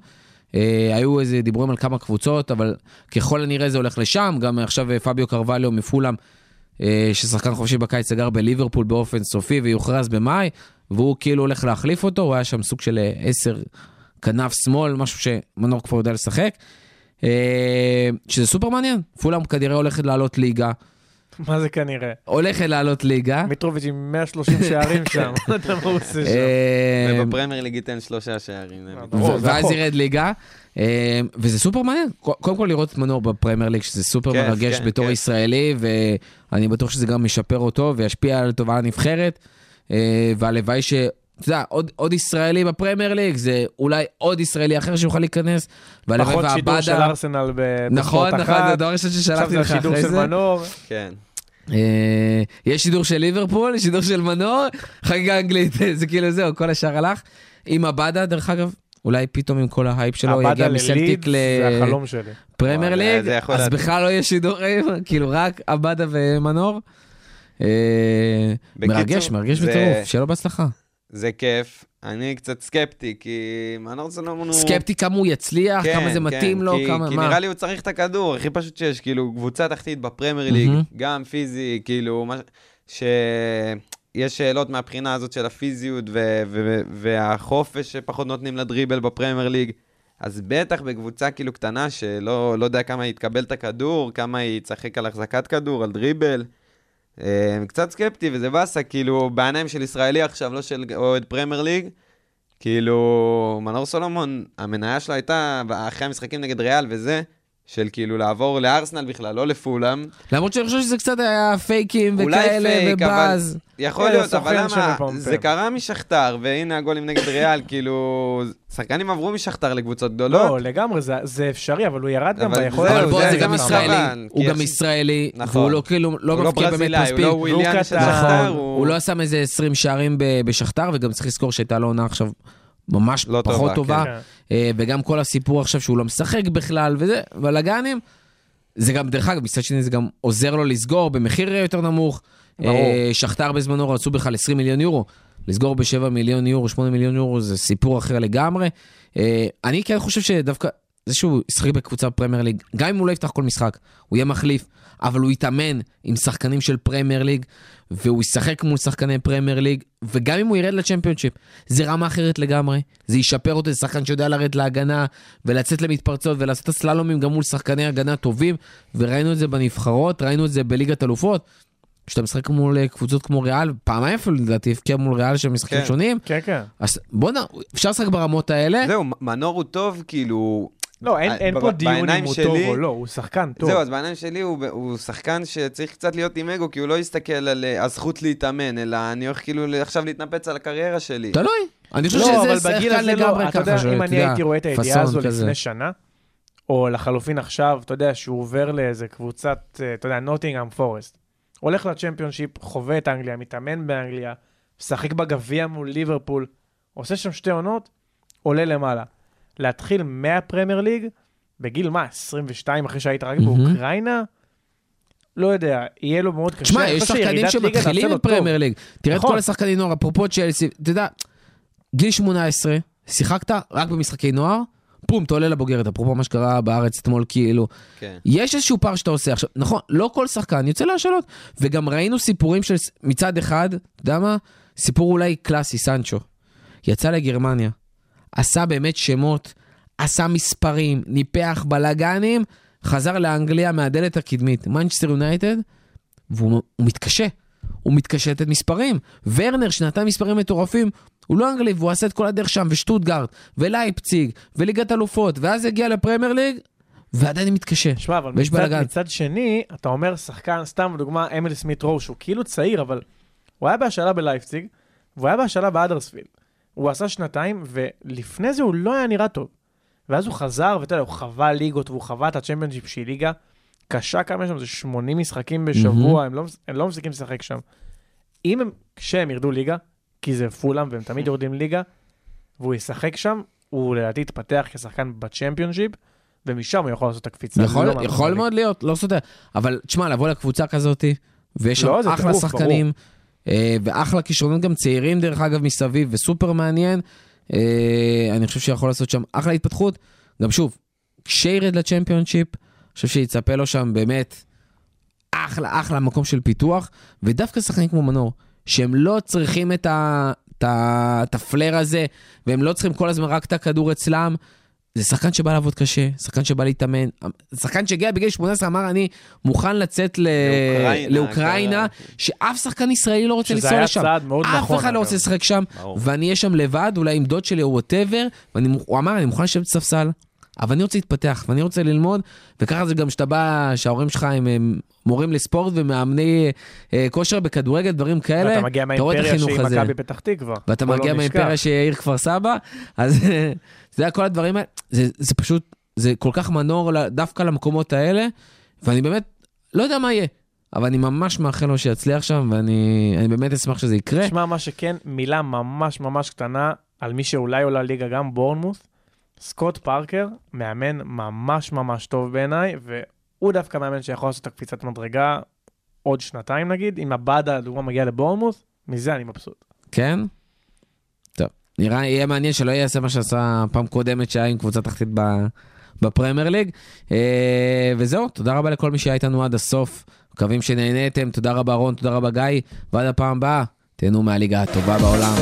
Uh, היו איזה דיבורים על כמה קבוצות, אבל ככל הנראה זה הולך לשם. גם עכשיו אה, פביו קרווליו מפולאם, uh, ששחקן חופשי בקיץ סגר בליברפול באופן סופי ויוכרז במאי, והוא כאילו הולך להחליף אותו, הוא היה שם סוג של אה, עשר כנף שמאל, משהו שמנור כבר יודע לשחק. אה, שזה סופר מעניין, פולאם כנראה הולכת לעלות ליגה. מה זה כנראה? הולכת לעלות ליגה. מיטרוביץ' עם 130 שערים [LAUGHS] שם, מה הוא עושה שם. אה, ובפרמייר ליג ייתן שלושה שערים. זה אה, זה ואז. ירד ליגה, אה, וזה סופר מעניין. קודם כל לראות את מנור בפרמייר ליג, שזה סופר כיף, מרגש כן, בתור כיף. ישראלי, ואני בטוח שזה גם ישפר אותו וישפיע לטובה על הנבחרת, אה, והלוואי ש... אתה יודע, עוד, עוד ישראלי בפרמייר ליג, זה אולי עוד ישראלי אחר שיוכל להיכנס, פחות שידור של. ארסנל נכון, בספורט נכון, אחת. זה הדבר הראשון עכשיו ששלחתי זה לך השידור אחרי של זה. מנור. כן. אה, יש שידור של ליברפול, שידור של מנור, חגיגה אנגלית, [LAUGHS] זה כאילו זהו, כל השאר הלך. עם עבדה, דרך אגב, אולי פתאום עם כל ההייפ שלו עבדה יגיע מסלטיק. לפרמייר ליג, אז. בכלל לא יהיה שידורים, כאילו רק עבדה ומנור. אה, מרגש, מרגש בטירוף, שיהיה לו בהצלחה. זה כיף. אני קצת סקפטי, כי סולומון הוא... סקפטי כמה הוא יצליח, כן, כמה זה כן, מתאים לו, כי, כמה, כי מה. נראה לי הוא צריך את הכדור, הכי פשוט שיש, כאילו, קבוצה תחתית בפרמייר ליג, מהמם. גם פיזי, כאילו, מה... שיש שאלות מהבחינה הזאת של הפיזיות ו- ו- והחופש שפחות נותנים לדריבל בפרמייר ליג. אז בטח בקבוצה כאילו קטנה שלא לא יודע כמה היא תקבל את הכדור, כמה היא תשחק על החזקת כדור, על דריבל. אה, קצת סקפטי, וזה באסה, כאילו, בעיניים של ישראלי עכשיו, לא של אוהד פרמייר ליג. כאילו, מנור סולומון, המניה שלו הייתה, אחרי המשחקים נגד ריאל וזה, של כאילו לעבור לארסנל בכלל, לא לפולאם. למרות שאני חושב שזה קצת היה פייקים וכאלה, פייק, אבל- ובאז. יכול אה, להיות, אבל למה? זה קרה משכתר, והנה הגולים נגד ריאל, כאילו... שחקנים עברו משכתר לקבוצות גדולות. לא, לגמרי, זה- זה אפשרי, אבל הוא ירד גם אבל ביכולת. זהו, אבל בוא, זה- זה זה גם ישראלי, הוא גם יש- ישראלי, נכון. והוא לא כאילו, לא הוא לא מפקיע באמת ברזילאי, הוא מספיק. לא וויליאן של. שכתר, נכון, הוא... לא שם איזה 20 שערים בשכתר, וגם צריך לזכור שהייתה לו עונה עכשיו ממש לא פחות טובה. כן. וגם כל הסיפור עכשיו שהוא לא משחק בכלל, וזה, בלאגנים. זה גם, דרך אגב, מצד שני זה גם עוזר לו לסגור במחיר יותר נמוך. ברור. אה, שכתר בזמנו רצו בכלל 20 מיליון יורו. לסגור ב-7 מיליון יורו, 8 מיליון יורו, זה סיפור אחר לגמרי. אה, אני כן חושב שדווקא זה שהוא ישחק בקבוצה בפרמייר ליג, גם אם הוא לא יפתח כל משחק, הוא יהיה מחליף, אבל הוא יתאמן עם שחקנים של פרמייר ליג, והוא ישחק מול שחקני פרמייר ליג, וגם אם הוא ירד לצ'מפיונשיפ, זה רמה אחרת לגמרי, זה ישפר אותו, זה שחקן שיודע לרדת להגנה, ולצאת למתפרצות, ולעשות את הסללומים גם מול שחקני הגנה טובים, וראינו את זה בנבחרות, ראינו את זה בליגת אלופות. כשאתה משחק מול אה, קבוצות כמו ריאל, פעמיים אפילו לדעתי הבקיע מול ריאל שהם משחקים כן. שונים, כן, כן. אז בואנה, אפשר לשחק ברמות האלה. זהו, מנור הוא טוב, כאילו... לא, אין- אין פה דיון אם הוא שלי- טוב או לא, הוא שחקן טוב. זהו, אז בעיניים שלי הוא, הוא שחקן שצריך קצת להיות עם אגו, כי הוא לא יסתכל על אה, הזכות להתאמן, אלא אני הולך כאילו עכשיו להתנפץ על הקריירה שלי. תלוי. אני חושב לא, אבל שזה בגיל שחקן הזה לא, לגמרי אתה יודע, ככה, אם אני הייתי רואה את הידיעה הזו כזה. לפני שנה, או לחלופין עכשיו, אתה יודע, שהוא עובר לאיזה קבוצת, אה, אתה יודע, נוטינגאם פורסט, הולך לצ'מפיונשיפ, חווה את אנגליה, מתאמן באנגליה, משחק בגביע מול ליברפול, עושה שם שתי עונות, עולה למעלה. להתחיל מהפרמייר ליג, בגיל מה, 22, אחרי שהיית רק. באוקראינה? לא יודע, יהיה לו מאוד קשה. תשמע, יש שחקנים שמתחילים בפרמייר ליג. תראה את נכון. כל השחקנים נוער, אפרופו צ'לסי, אתה יודע, גיל 18, שיחקת רק במשחקי נוער, פום, אתה עולה לבוגרת, אפרופו מה שקרה בארץ אתמול, כאילו, כן. יש איזשהו פער שאתה עושה. עכשיו, נכון, לא כל שחקן יוצא להשאלות, וגם ראינו סיפורים של, מצד אחד, אתה יודע מה? סיפור אולי קלאסי, סנצ'ו. יצא לגרמניה, עשה באמת שמות, עשה מספרים, ניפח בלאגנים, חזר לאנגליה מהדלת הקדמית, מנצ'סטר יונייטד, והוא הוא מתקשה. הוא מתקשה לתת מספרים. ורנר, שנתן מספרים מטורפים, הוא לא אנגלי, והוא עשה את כל הדרך שם, ושטוטגארט, ולייפציג, וליגת אלופות, ואז הגיע לפרמייר ליג, ועדיין מתקשה. שמע, אבל ויש מצד. מצד שני, אתה אומר שחקן, סתם דוגמה, אמיל סמית רו, שהוא כאילו צעיר, אבל הוא היה בהשאלה בלייפציג, והוא היה בהשאלה באדרספילד. הוא עשה שנתיים, ולפני זה הוא לא היה נראה טוב. ואז הוא חזר, ואתה יודע, הוא חווה ליגות, והוא חווה את הצ'מפיונשיפ שהיא ליגה קשה כמה יש שם, זה 80 משחקים בשבוע, הם, לא, הם לא מפסיקים לשחק שם. אם הם, כשהם ירדו ליגה, כי זה פולאם והם תמיד יורדים ליגה, והוא ישחק שם, הוא לדעתי יתפתח כשחקן בצ'מפיונשיפ, ומשם הוא יכול לעשות את הקפיצה. יכול, לא יכול מאוד להיות, לא סותר. אבל תשמע, לבוא לקבוצה כזאת, ויש שם לא, זה אחלה שחקנים, אה, ואחלה כישרונות גם צעירים דרך אגב מסביב, וסופר מעניין. אה, אני חושב שיכול לעשות שם אחלה התפתחות. גם שוב, כשירד לצ'מפיונשיפ, אני חושב שיצפה לו שם באמת אחלה, אחלה מקום של פיתוח, ודווקא שחקנים כמו מנור, שהם לא צריכים את, ה, את ה flair הזה, והם לא צריכים כל הזמן רק את הכדור אצלם. זה שחקן שבא לעבוד קשה, שחקן שבא להתאמן, שחקן שהגיע בגיל 18 אמר אני מוכן לצאת ל... לאוקראינה, לאוקראינה, ככה. שאף שחקן ישראלי לא רוצה שזה לנסוע היה לשם. צעד מאוד אף נכון, אחד לא. רוצה לשחק שם, ברור. ואני אהיה שם לבד, אולי עם דוד שלי או whatever, והוא אמר אני מוכן לשבת בספסל, אבל אני רוצה להתפתח, ואני רוצה ללמוד, וככה זה גם כשאתה בא, שההורים שלך הם, הם מורים לספורט ומאמני אה, כושר בכדורגל, דברים כאלה, ואתה מגיע מהאימפריה שהיא. מכבי פתח תקווה. ואתה לא מגיע נשכח. מהאימפריה שהיא העיר כפר סבא, אז [LAUGHS] זה כל הדברים האלה, זה, זה פשוט, זה כל כך מנור דווקא למקומות האלה, ואני באמת לא יודע מה יהיה, אבל אני ממש מאחל לו שיצליח שם, ואני אני באמת אשמח שזה יקרה. תשמע, מה שכן, מילה ממש ממש קטנה על מי שאולי עולה ליגה גם בורנמוס. סקוט פארקר, מאמן ממש ממש טוב בעיניי, והוא דווקא מאמן שיכול לעשות את הקפיצת מדרגה עוד שנתיים נגיד, אם הבאדה, לדוגמה, מגיע לבורנמוס, מזה אני מבסוט. כן? טוב, נראה, יהיה מעניין שלא יעשה מה שעשה פעם קודמת שהיה עם קבוצה תחתית בפרמייר ליג. אה, וזהו, תודה רבה לכל מי שהיה איתנו עד הסוף. מקווים שנהניתם, תודה רבה רון, תודה רבה גיא, ועד הפעם הבאה, תהנו מהליגה הטובה בעולם.